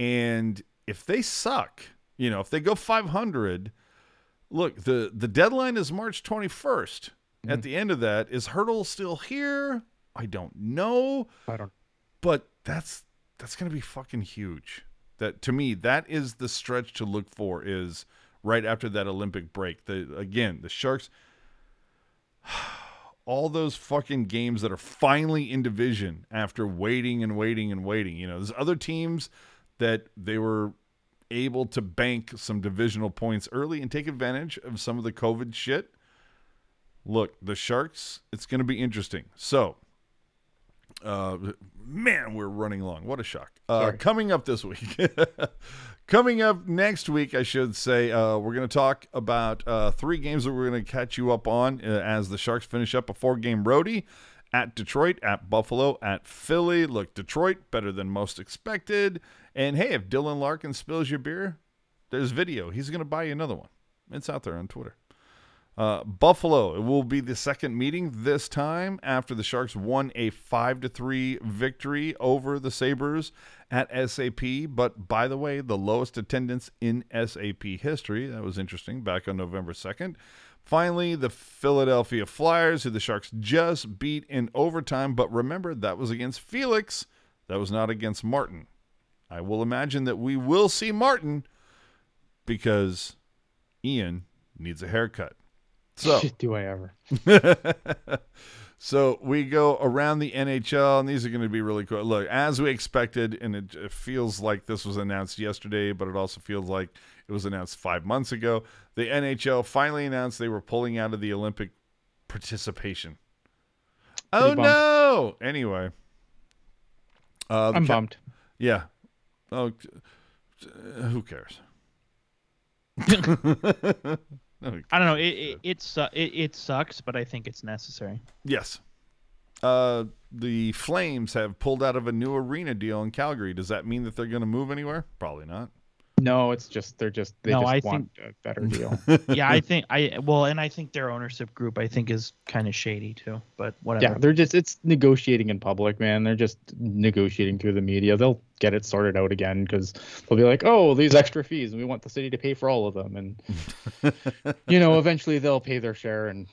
And if they suck, you know, if they go 500, look, the the deadline is March 21st. At the end of that, is Hertl still here? I don't know, I don't. but that's that's going to be fucking huge. That to me, that is the stretch to look for is right after that Olympic break. The again, the Sharks all those fucking games that are finally in division after waiting and waiting and waiting. You know, there's other teams that they were able to bank some divisional points early and take advantage of some of the COVID shit. Look, the Sharks, it's going to be interesting. So, uh, man, we're running long. What a shock. Uh, coming up this week. coming up next week, I should say, uh, we're going to talk about uh, three games that we're going to catch you up on uh, as the Sharks finish up a four game roadie at Detroit, at Buffalo, at Philly. Look, Detroit, better than most expected. And hey, if Dylan Larkin spills your beer, there's video. He's going to buy you another one. It's out there on Twitter. Uh, Buffalo. It will be the second meeting this time after the Sharks won a five to three victory over the Sabres at SAP. But by the way, the lowest attendance in SAP history. That was interesting. Back on November second. Finally, the Philadelphia Flyers, who the Sharks just beat in overtime. But remember, that was against Felix. That was not against Martin. I will imagine that we will see Martin because Ian needs a haircut. So, Shit, do I ever? so we go around the NHL, and these are going to be really cool. Look, as we expected, and it, it feels like this was announced yesterday, but it also feels like it was announced five months ago. The NHL finally announced they were pulling out of the Olympic participation. Oh bummed. no! Anyway, uh, I'm Ca- bummed. yeah. Oh, who cares? I don't know. It it it it sucks, but I think it's necessary. Yes. Uh, the Flames have pulled out of a new arena deal in Calgary. Does that mean that they're going to move anywhere? Probably not. No, it's just they're just they No, just I want a better deal. Yeah, I think I well, and I think their ownership group I think is kind of shady too. But whatever. yeah, they're just it's negotiating in public, man. They're just negotiating through the media. They'll get it sorted out again because they'll be like, oh, these extra fees, and we want the city to pay for all of them, and you know, eventually they'll pay their share, and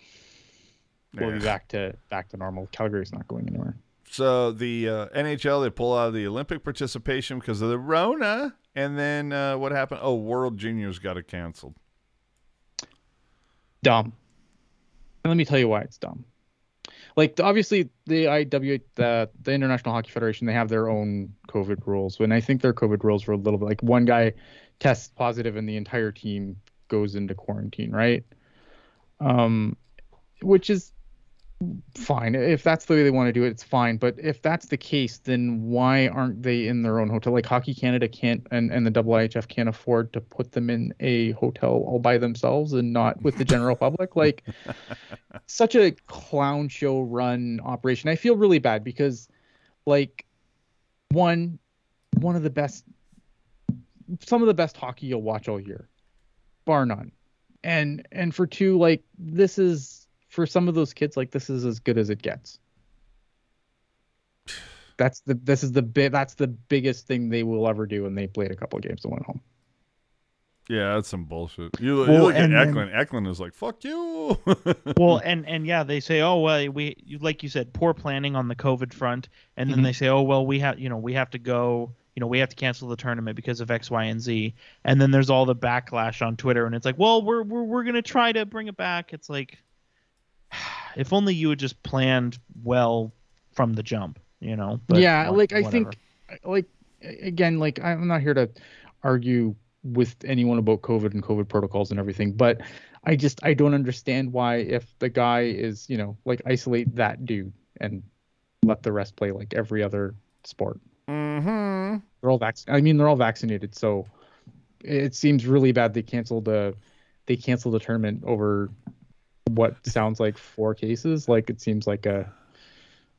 we'll be back to back to normal. Calgary's not going anywhere. So the uh, NHL they pull out of the Olympic participation because of the Rona, and then uh, what happened? Oh, World Juniors got it canceled. dumb. And let me tell you why it's dumb. Like obviously the IW the the International Hockey Federation they have their own COVID rules, and I think their COVID rules were a little bit like one guy tests positive and the entire team goes into quarantine, right? Um, which is fine. If that's the way they want to do it it's fine. But if that's the case then why aren't they in their own hotel? Like hockey canada can't and, and the IIHF can't afford to put them in a hotel all by themselves and not with the general public? Like such a clown show run operation. I feel really bad because like one one of the best some of the best hockey you'll watch all year bar none. And and for two like this is for some of those kids like this is as good as it gets that's the this is the bit that's the biggest thing they will ever do and they played a couple of games and went home Yeah, that's some bullshit. You, you look at and then- Eklund. Eklund is like, "Fuck you." well, and and yeah, they say, oh well, we you- like you said, poor planning on the COVID front, and then Mhm. they say, oh well, we have you know we have to go, you know, we have to cancel the tournament because of X, Y, and Z, and then there's all the backlash on Twitter, and it's like, well, we're we're we're gonna try to bring it back. It's like, if only you had just planned well from the jump, you know. But yeah what- like i think like again like i'm not here to argue with anyone about covid and covid protocols and everything but i just i don't understand why if the guy is you know like isolate that dude and let the rest play like every other sport mm-hmm. they're all vaccinated i mean they're all vaccinated so it seems really bad they canceled the they canceled the tournament over what sounds like four cases like it seems like a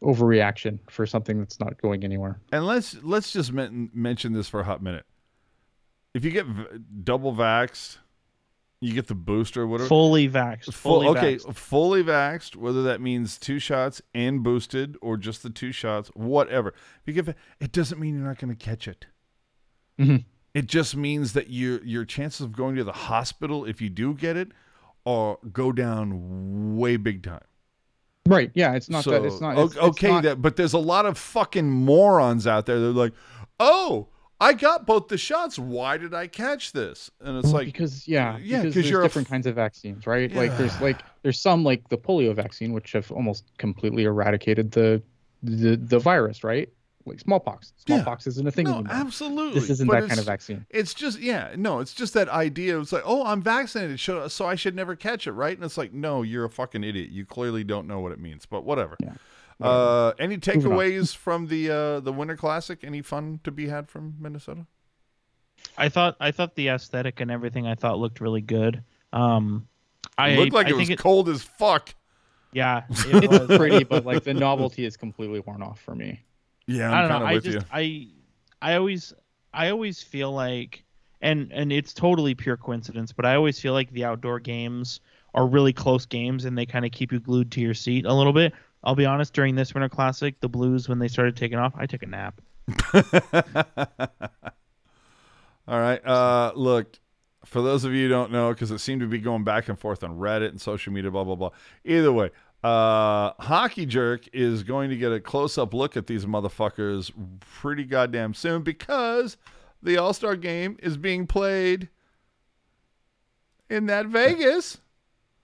overreaction for something that's not going anywhere And let's let's just men- mention this for a hot minute. If you get v- double vaxxed, you get the booster, whatever. fully vaxxed, Full, fully okay, vaxxed. fully vaxxed, whether that means two shots and boosted or just the two shots, whatever. Because it doesn't mean you're not going to catch it. Mhm. It just means that your your chances of going to the hospital if you do get it are go down way big time. Right. Yeah. It's not that. It's not. It's, it's okay, not- that but there's a lot of fucking morons out there. They're like, "Oh, I got both the shots. Why did I catch this?" And it's like, because yeah, yeah, because 'cause there's you're different f- kinds of vaccines, right? Like there's like there's some like the polio vaccine, which have almost completely eradicated the the the virus, right? Like smallpox. Yeah. Smallpox isn't a thing no, anymore. absolutely. This isn't But that kind of vaccine. It's just yeah, no, it's just that idea. It's like, oh, I'm vaccinated, so so I should never catch it, right? And it's like, no, you're a fucking idiot. You clearly don't know what it means. But whatever. Yeah. Uh, any takeaways from the uh, the Winter Classic? Any fun to be had from Minnesota? I thought I thought the aesthetic and everything I thought looked really good. Um, I It looked like I it was think cold as fuck. yeah, it was. pretty, but like the novelty is completely worn off for me. Yeah, I I'm don't kind know. of I just you. I I always I always feel like and and it's totally pure coincidence, but I always feel like the outdoor games are really close games and they kind of keep you glued to your seat a little bit. I'll be honest, during this Winter Classic, the Blues when they started taking off, I took a nap. All right. Uh, look, for those of you who don't know, because it seemed to be going back and forth on Reddit and social media, blah blah blah. Either way, uh, Hockey Jerk is going to get a close up look at these motherfuckers pretty goddamn soon because the All Star Game is being played in that Vegas.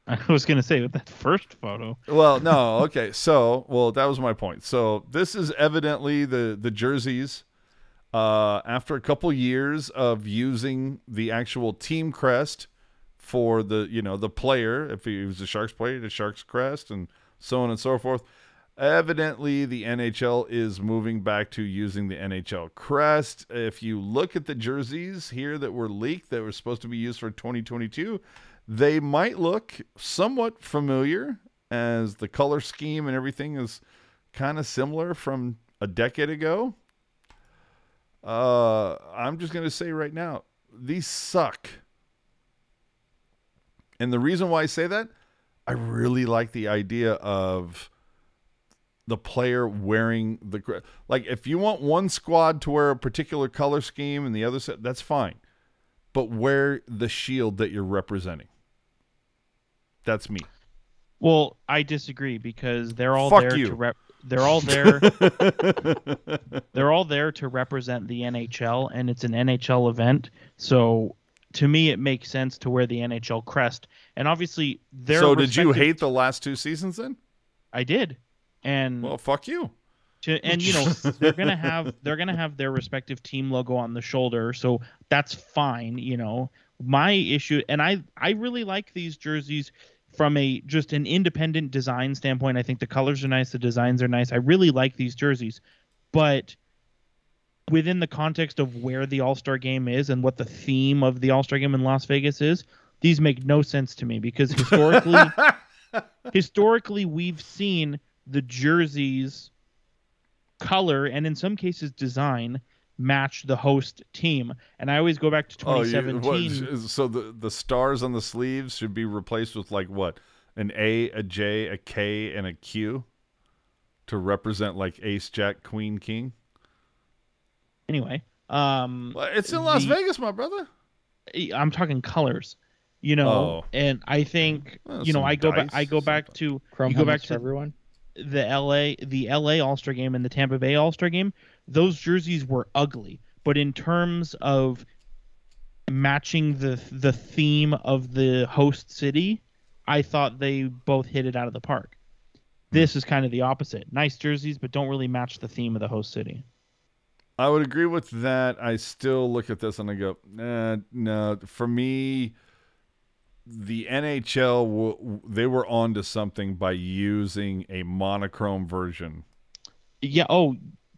I was gonna say with that first photo. Well, no, okay. So, well, that was my point. So, this is evidently the the jerseys. Uh, after a couple years of using the actual team crest for the you know the player, if he was a Sharks player, the Sharks crest, and so on and so forth. Evidently, the NHL is moving back to using the NHL crest. If you look at the jerseys here that were leaked that were supposed to be used for 2022, they might look somewhat familiar as the color scheme and everything is kind of similar from a decade ago. Uh, I'm just going to say right now, these suck. And the reason why I say that, I really like the idea of the player wearing the like if you want one squad to wear a particular color scheme and the other set that's fine but wear the shield that you're representing that's me Well, I disagree because they're all Fuck there you. to rep. They're all there. they're all there to represent the NHL, and it's an NHL event. So, to me, it makes sense to wear the NHL crest. And obviously, their so did you hate the last two seasons then? I did, and well fuck you. to and you know they're gonna have they're gonna have their respective team logo on the shoulder so that's fine you know. My issue and i i really like these jerseys from a just an independent design standpoint. I think the colors are nice the designs are nice. I really like these jerseys. But within the context of where the all-star game is and what the theme of the all-star game in las vegas is these make no sense to me because historically historically we've seen the jerseys color and in some cases design match the host team. And i always go back to oh you, 2017 what, so the the stars on the sleeves should be replaced with like what an a a j a k and a q to represent like ace jack queen king anyway um well, it's in las the- vegas my brother i'm talking colors you know Oh. and i think Well, you know i go back i go back to Chrome you go back to everyone. the LA the LA All-Star game and the Tampa Bay All-Star game, those jerseys were ugly. But in terms of matching the the theme of the host city, I thought they both hit it out of the park. This is kind of the opposite. Nice jerseys, but don't really match the theme of the host city. I would agree with that. I still look at this and I go, nah, no. For me, the NHL they were onto something by using a monochrome version Yeah. Oh,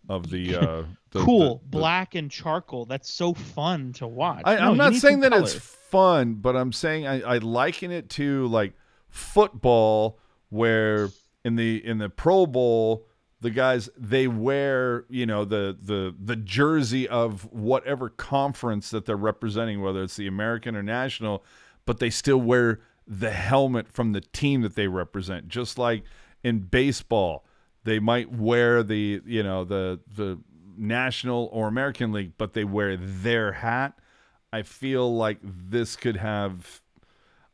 of the, uh, the cool. the- the- Black and charcoal. That's so fun to watch. I, No, you not saying that it's fun, but I'm saying I, I liken it to like football, where in the in the Pro Bowl, the guys they wear you know the the the jersey of whatever conference that they're representing, whether it's the American or National, but they still wear the helmet from the team that they represent. Just like in baseball, they might wear the you know the the National or American League, but they wear their hat. I feel like this could have.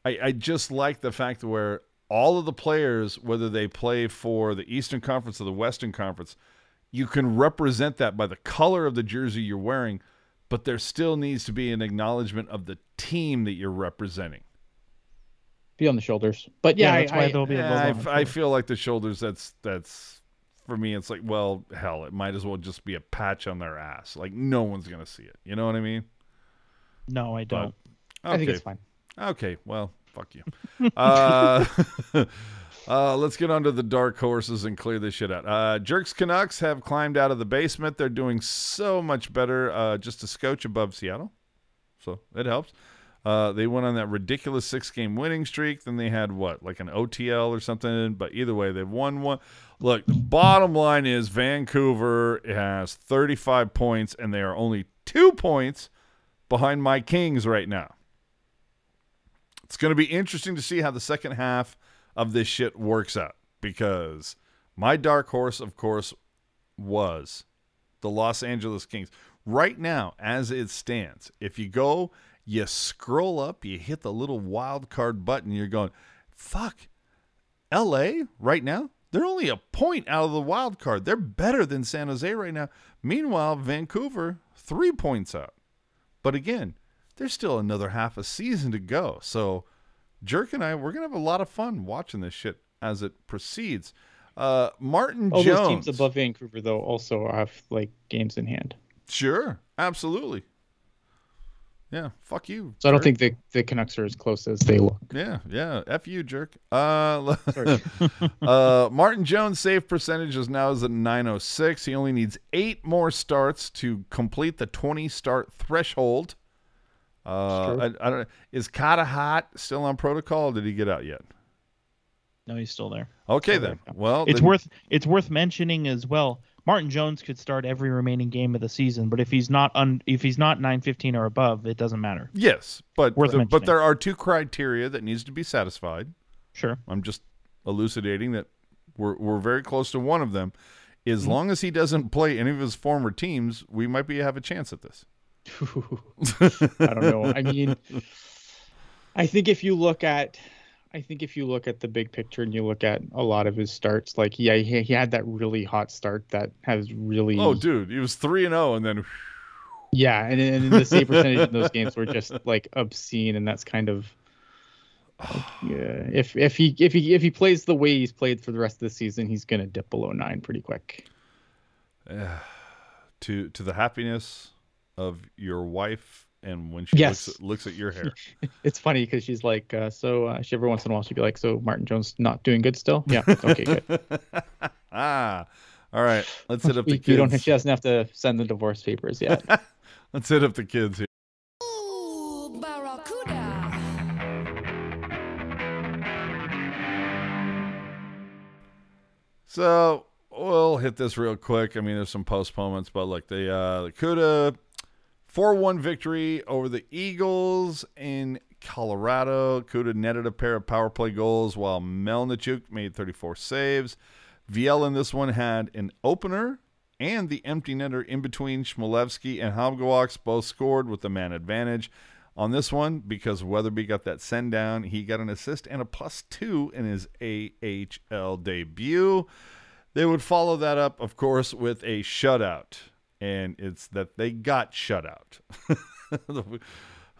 I, I just like the fact where all of the players, whether they play for the Eastern Conference or the Western Conference, you can represent that by the color of the jersey you're wearing, but there still needs to be an acknowledgement of the team that you're representing. Be on the shoulders. But yeah, yeah, that's I, why I, there'll be a Yeah, logo. I, on the f- I shoulder. feel like the shoulders. That's that's for me. It's like, well, hell, it might as well just be a patch on their ass. Like no one's gonna see it. You know what I mean? no, I don't. I think it's fine. Okay, well, fuck you. uh, uh, let's get on to the dark horses and clear this shit out. Uh, Jerks Canucks have climbed out of the basement. They're doing so much better, uh, just a scotch above Seattle. So it helps. Uh, they went on that ridiculous six game winning streak. Then they had what, like an OTL or something. But either way, they've won one. Look, the bottom line is Vancouver has 35 points, and they are only two points behind my Kings right now. It's going to be interesting to see how the second half of this shit works out because my dark horse, of course, was the Los Angeles Kings. Right now, as it stands, if you go, you scroll up, you hit the little wild card button, you're going, fuck, LA right now, they're only a point out of the wild card. They're better than San Jose right now. Meanwhile, Vancouver, three points out. But again, there's still another half a season to go. So, Jerk and I, we're gonna have a lot of fun watching this shit as it proceeds. Uh, Martin All Jones, those teams above Vancouver though also have like games in hand. sure, absolutely, Yeah, fuck you. So I don't think the the Canucks are as close as they look. Yeah, yeah. F you, jerk. Uh, uh, Martin Jones' save percentage is now is at 906. He only needs eight more starts to complete the 20 start threshold. Uh. I, I don't. Is Carter Hart still on protocol? Or did he get out yet? No, he's still there. Okay Okay. then. Well, It's then- worth it's worth mentioning as well. Martin Jones could start every remaining game of the season, but if he's not un, if he's not 915 or above, it doesn't matter. Yes, but Worth the- but there are two criteria that needs to be satisfied. Sure. I'm just elucidating that we're we're very close to one of them. As Mm-hmm. long as he doesn't play any of his former teams, we might be have a chance at this. I don't know. I mean, I think if you look at, I think if you look at the big picture and you look at a lot of his starts, like yeah, he, he had that really hot start that has really, Oh, dude, he was three and zero, and then yeah, and, and the save percentage in those games were just like obscene, and that's kind of. like, yeah, if if he if he if he plays the way he's played for the rest of the season, he's gonna dip below nine pretty quick. Yeah, to to the happiness of your wife, and when she Yes. looks, at, looks at your hair. It's funny because she's like, uh, so uh, she every once in a while she'd be like, so Martin Jones not doing good still? Yeah, okay, good. ah, all right. Let's hit up the You, you don't. kids. She doesn't have to send the divorce papers yet. Let's hit up the kids here. So we'll hit this real quick. I mean, there's some postponements, but like the uh, the CUDA four one victory over the Eagles in Colorado. CUDA netted a pair of power play goals while Melnichuk made 34 saves. Viel in this one had an opener and the empty netter in between Chmelevski and Halbgewachs both scored with the man advantage. On this one, because Weatherby got that send down, he got an assist and a plus two in his AHL debut. They would follow that up, of course, with a shutout. And it's that they got shut out.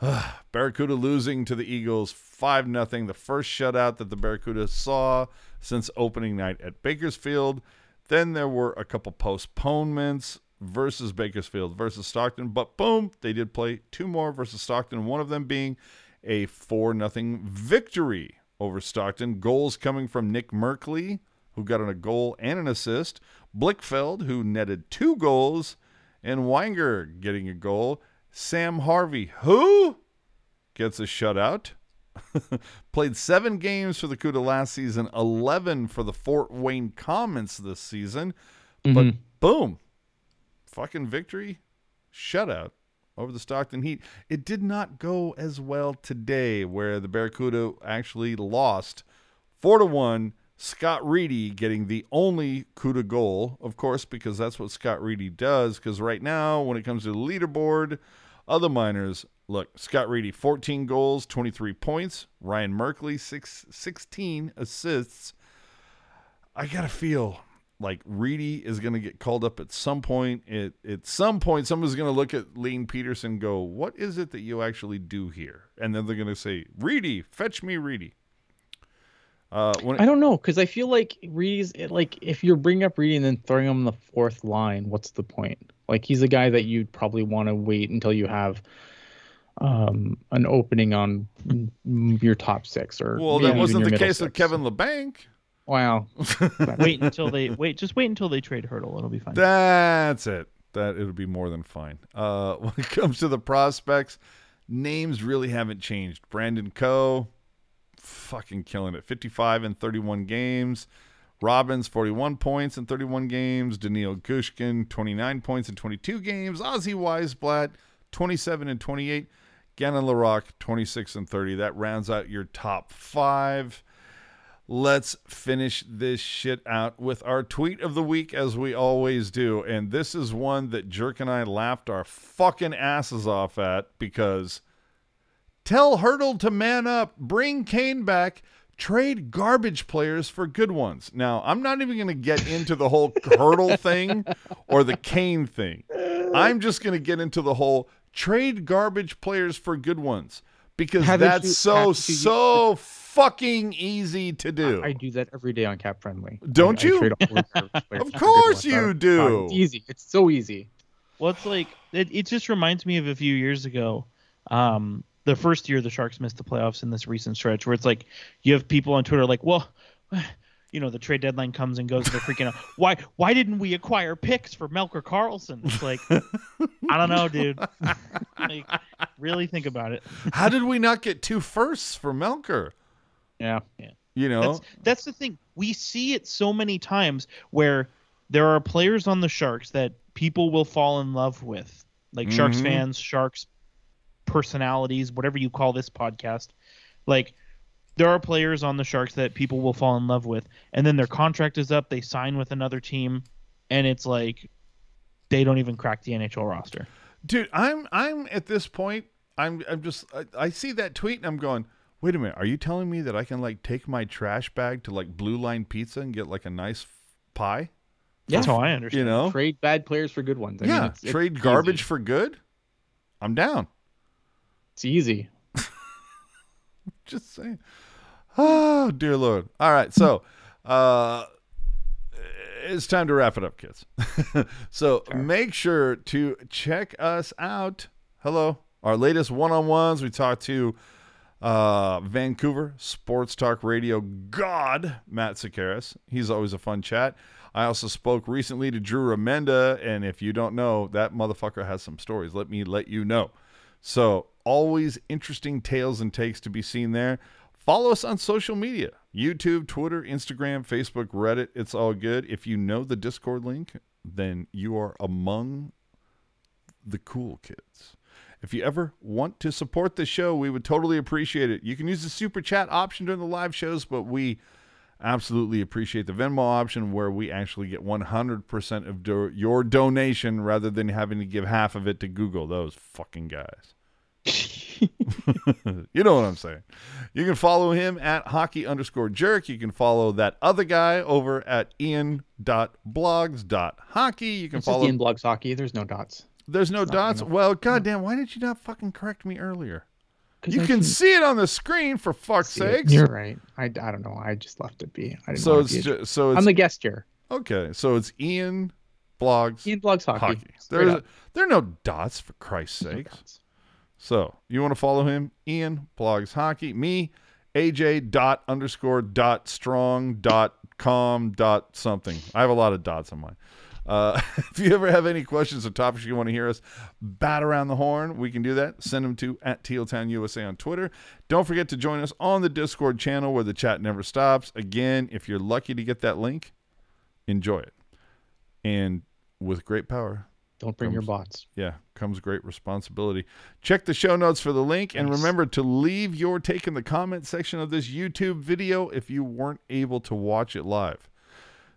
Barracuda losing to the Eagles 5 0. The first shutout that the Barracuda saw since opening night at Bakersfield. Then there were a couple postponements versus Bakersfield versus Stockton. But boom, they did play two more versus Stockton, one of them being a 4 0 victory over Stockton. Goals coming from Nick Merkley, who got a goal and an assist, Blichfeld, who netted two goals, and Weinger getting a goal. Sam Harvey, who gets a shutout. Played seven games for the CUDA last season, 11 for the Fort Wayne Komets this season. But Mhm. boom, fucking victory, shutout over the Stockton Heat. It did not go as well today, where the Barracuda actually lost four to one. Scott Reedy getting the only CUDA goal, of course, because that's what Scott Reedy does. Because right now, when it comes to the leaderboard, other miners look, Scott Reedy, 14 goals, 23 points. Ryan Merkley, six, 16 assists. I got to feel like Reedy is going to get called up at some point. It, at some point, someone's going to look at Lane Pederson go, What is it that you actually do here? And then they're going to say, Reedy, fetch me Reedy. Uh, when I don't know because I feel like Reedy's like if you're bringing up Reedy and then throwing him on the fourth line, what's the point? Like he's a guy that you'd probably want to wait until you have um an opening on your top six or well, that wasn't the middle case with. Kevin Labanc. Wow. Wait until they wait. Just wait until they trade Hertl. It'll be fine. That's it. That it'll be more than fine. Uh, when it comes to the prospects, names really haven't changed. Brandon Coe, fucking killing it. 55 and 31 games. Robins, 41 points in 31 games. Daniil Gushchin, 29 points in 22 games. Ozzy Wiesblatt, 27 and 28. Gannon Laroque, 26 and 30. That rounds out your top five. Let's finish this shit out with our tweet of the week as we always do. And this is one that Jerk and I laughed our fucking asses off at because tell Hertl to man up, bring Kane back, trade garbage players for good ones. Now, I'm not even going to get into the whole Hertl thing or the Kane thing. I'm just going to get into the whole trade garbage players for good ones because Haven't that's you- so, haven't you- so fucking easy to do. I do that every day on Cap Friendly. Don't I- I you? trade all the garbage players Of course you don't- do. It's easy. It's so easy. Well, it's like it, it just reminds me of a few years ago um, the first year the Sharks missed the playoffs in this recent stretch, where it's like you have people on Twitter like, well, you know, the trade deadline comes and goes, and they're freaking out. Why? Why didn't we acquire picks for Melker Karlsson? It's like, I don't know, dude. like, really think about it. How did we not get two firsts for Melker? Yeah. yeah. You know, That's that's the thing. We see it so many times where there are players on the Sharks that people will fall in love with, like Sharks Mhm. fans, Sharks personalities, whatever you call this podcast. Like there are players on the Sharks that people will fall in love with, and then their contract is up, they sign with another team, and it's like they don't even crack the NHL roster. dude, I'm I'm at this point. I'm I'm just I, I see that tweet and I'm going. Wait a minute. Are you telling me that I can like take my trash bag to like Blue Line Pizza and get like a nice pie? That's how I understand. You know, Trade bad players for good ones. I yeah. mean, it's, it's trade easy. garbage for good. I'm down. It's easy. Just saying. Oh, dear Lord. All right. So, uh, it's time to wrap it up, kids. so make sure to check us out. Hello. Our latest one on ones. We talked to uh, Vancouver Sports Talk Radio God, Matt Sekeres. He's always a fun chat. I also spoke recently to Drew Remenda, and if you don't know, that motherfucker has some stories. Let me let you know. So, always interesting tales and takes to be seen there. Follow us on social media YouTube, Twitter, Instagram, Facebook, Reddit. It's all good. If you know the Discord link, then you are among the cool kids. If you ever want to support the show, we would totally appreciate it. You can use the super chat option during the live shows, but we absolutely appreciate the Venmo option where we actually get 100% of do- your donation rather than having to give half of it to Google. Those fucking guys. you know what I'm saying. You can follow him at hockey underscore jerk. You can follow that other guy over at ian.blogs.hockey. You can just follow. Ian Blogs Hockey. There's no dots. There's no dots. enough. Well, goddamn, why did you not fucking correct me earlier? You I can see it on the screen for fuck's it. You're right. I, I don't know. I just left it be. I didn't So it's a- so it's I'm the guest here. okay. So it's Ian blogs Ian Blogs Hockey. hockey. There's there are no dots for Christ's No dots. So you want to follow him? Ian blogs hockey. Me, AJ dot underscore dot strong dot com dot something. I have a lot of dots on mine. Uh, if you ever have any questions or topics you want to hear us bat around the horn, we can do that. Send them to at Tealtown USA on Twitter. Don't forget to join us on the Discord channel where the chat never stops. Again, if you're lucky to get that link, enjoy it. And with great power, Don't bring your bots. yeah, comes great responsibility. Check the show notes for the link and Nice. remember to leave your take in the comment section of this YouTube video if you weren't able to watch it live.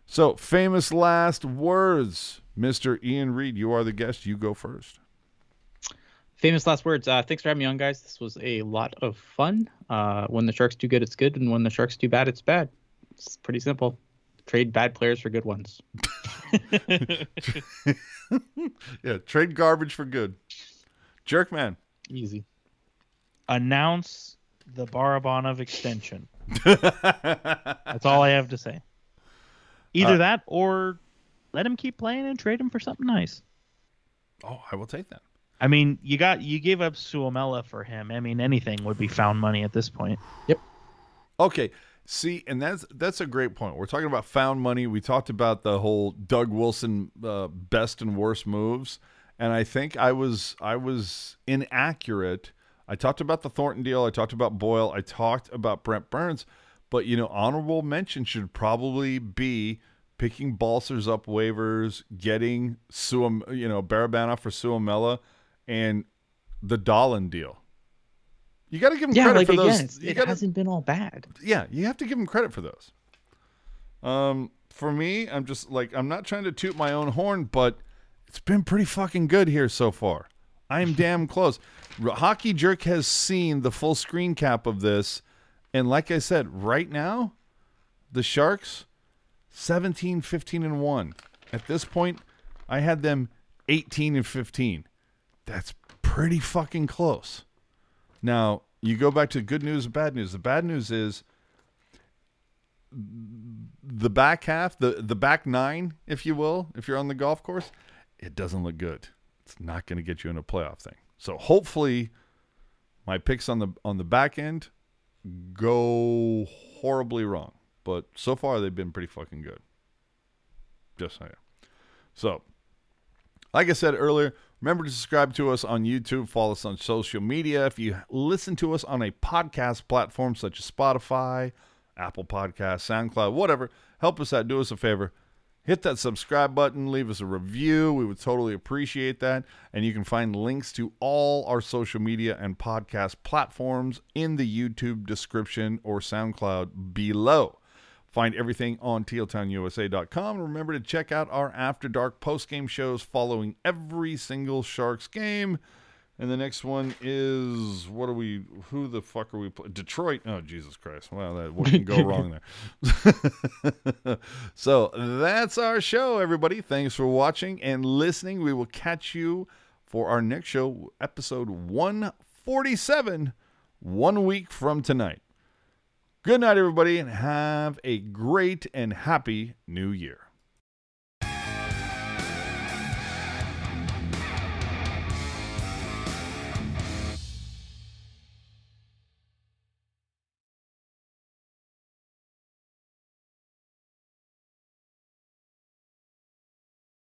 So, famous last words. Mr. Ian Reed, you are the guest. You go first. Famous last words. Uh, thanks for having me on, guys. This was a lot of fun. Uh, when the Sharks do good, it's good, and when the Sharks do bad, it's bad. It's pretty simple. Trade bad players for good ones. Yeah, trade garbage for good. Jerk man. Easy. Announce the Barabanov extension. That's all I have to say. Either Uh, that or let him keep playing and trade him for something nice. Oh, I will take that. I mean, you got you gave up Suomela for him. I mean, anything would be found money at this point. Yep. Okay. See, and that's that's a great point. We're talking about found money. We talked about the whole Doug Wilson uh, best and worst moves, and I think I was I was inaccurate. I talked about the Thornton deal. I talked about Boyle. I talked about Brent Burns, but you know, honorable mention should probably be picking Balsers up waivers, getting Suam, you know, Barabanov for Suomela, and the Dahlen deal. You got to give him Yeah, credit like for again, those. you it gotta- hasn't been all bad. yeah, you have to give him credit for those. Um, for me, I'm just like I'm not trying to toot my own horn, but it's been pretty fucking good here so far. I am damn close. Hockey Jerk has seen the full screen cap of this, and like I said, right now, the Sharks 17, 15 and 1. At this point, I had them 18 and 15. That's pretty fucking close. Now, you go back to good news and bad news. The bad news is the back half, the the back nine, if you will, if you're on the golf course, it doesn't look good. It's not going to get you in a playoff thing. So hopefully, my picks on the on the back end go horribly wrong. But so far they've been pretty fucking good. Just saying. So, like I said earlier, remember to subscribe to us on YouTube, follow us on social media. If you listen to us on a podcast platform such as Spotify, Apple Podcasts, SoundCloud, whatever, help us out. Do us a favor. Hit that subscribe button, leave us a review. We would totally appreciate that. And you can find links to all our social media and podcast platforms in the YouTube description or SoundCloud below. Find everything on tealtownusa.com. Remember to check out our After Dark post-game shows following every single Sharks game. And the next one is what are we? Who the fuck are we? Play? Detroit. Oh Jesus Christ! Wow, that what can go wrong there? so that's our show, everybody. Thanks for watching and listening. We will catch you for our next show, episode one forty-seven, one week from tonight. Good night, everybody, and have a great and happy new year.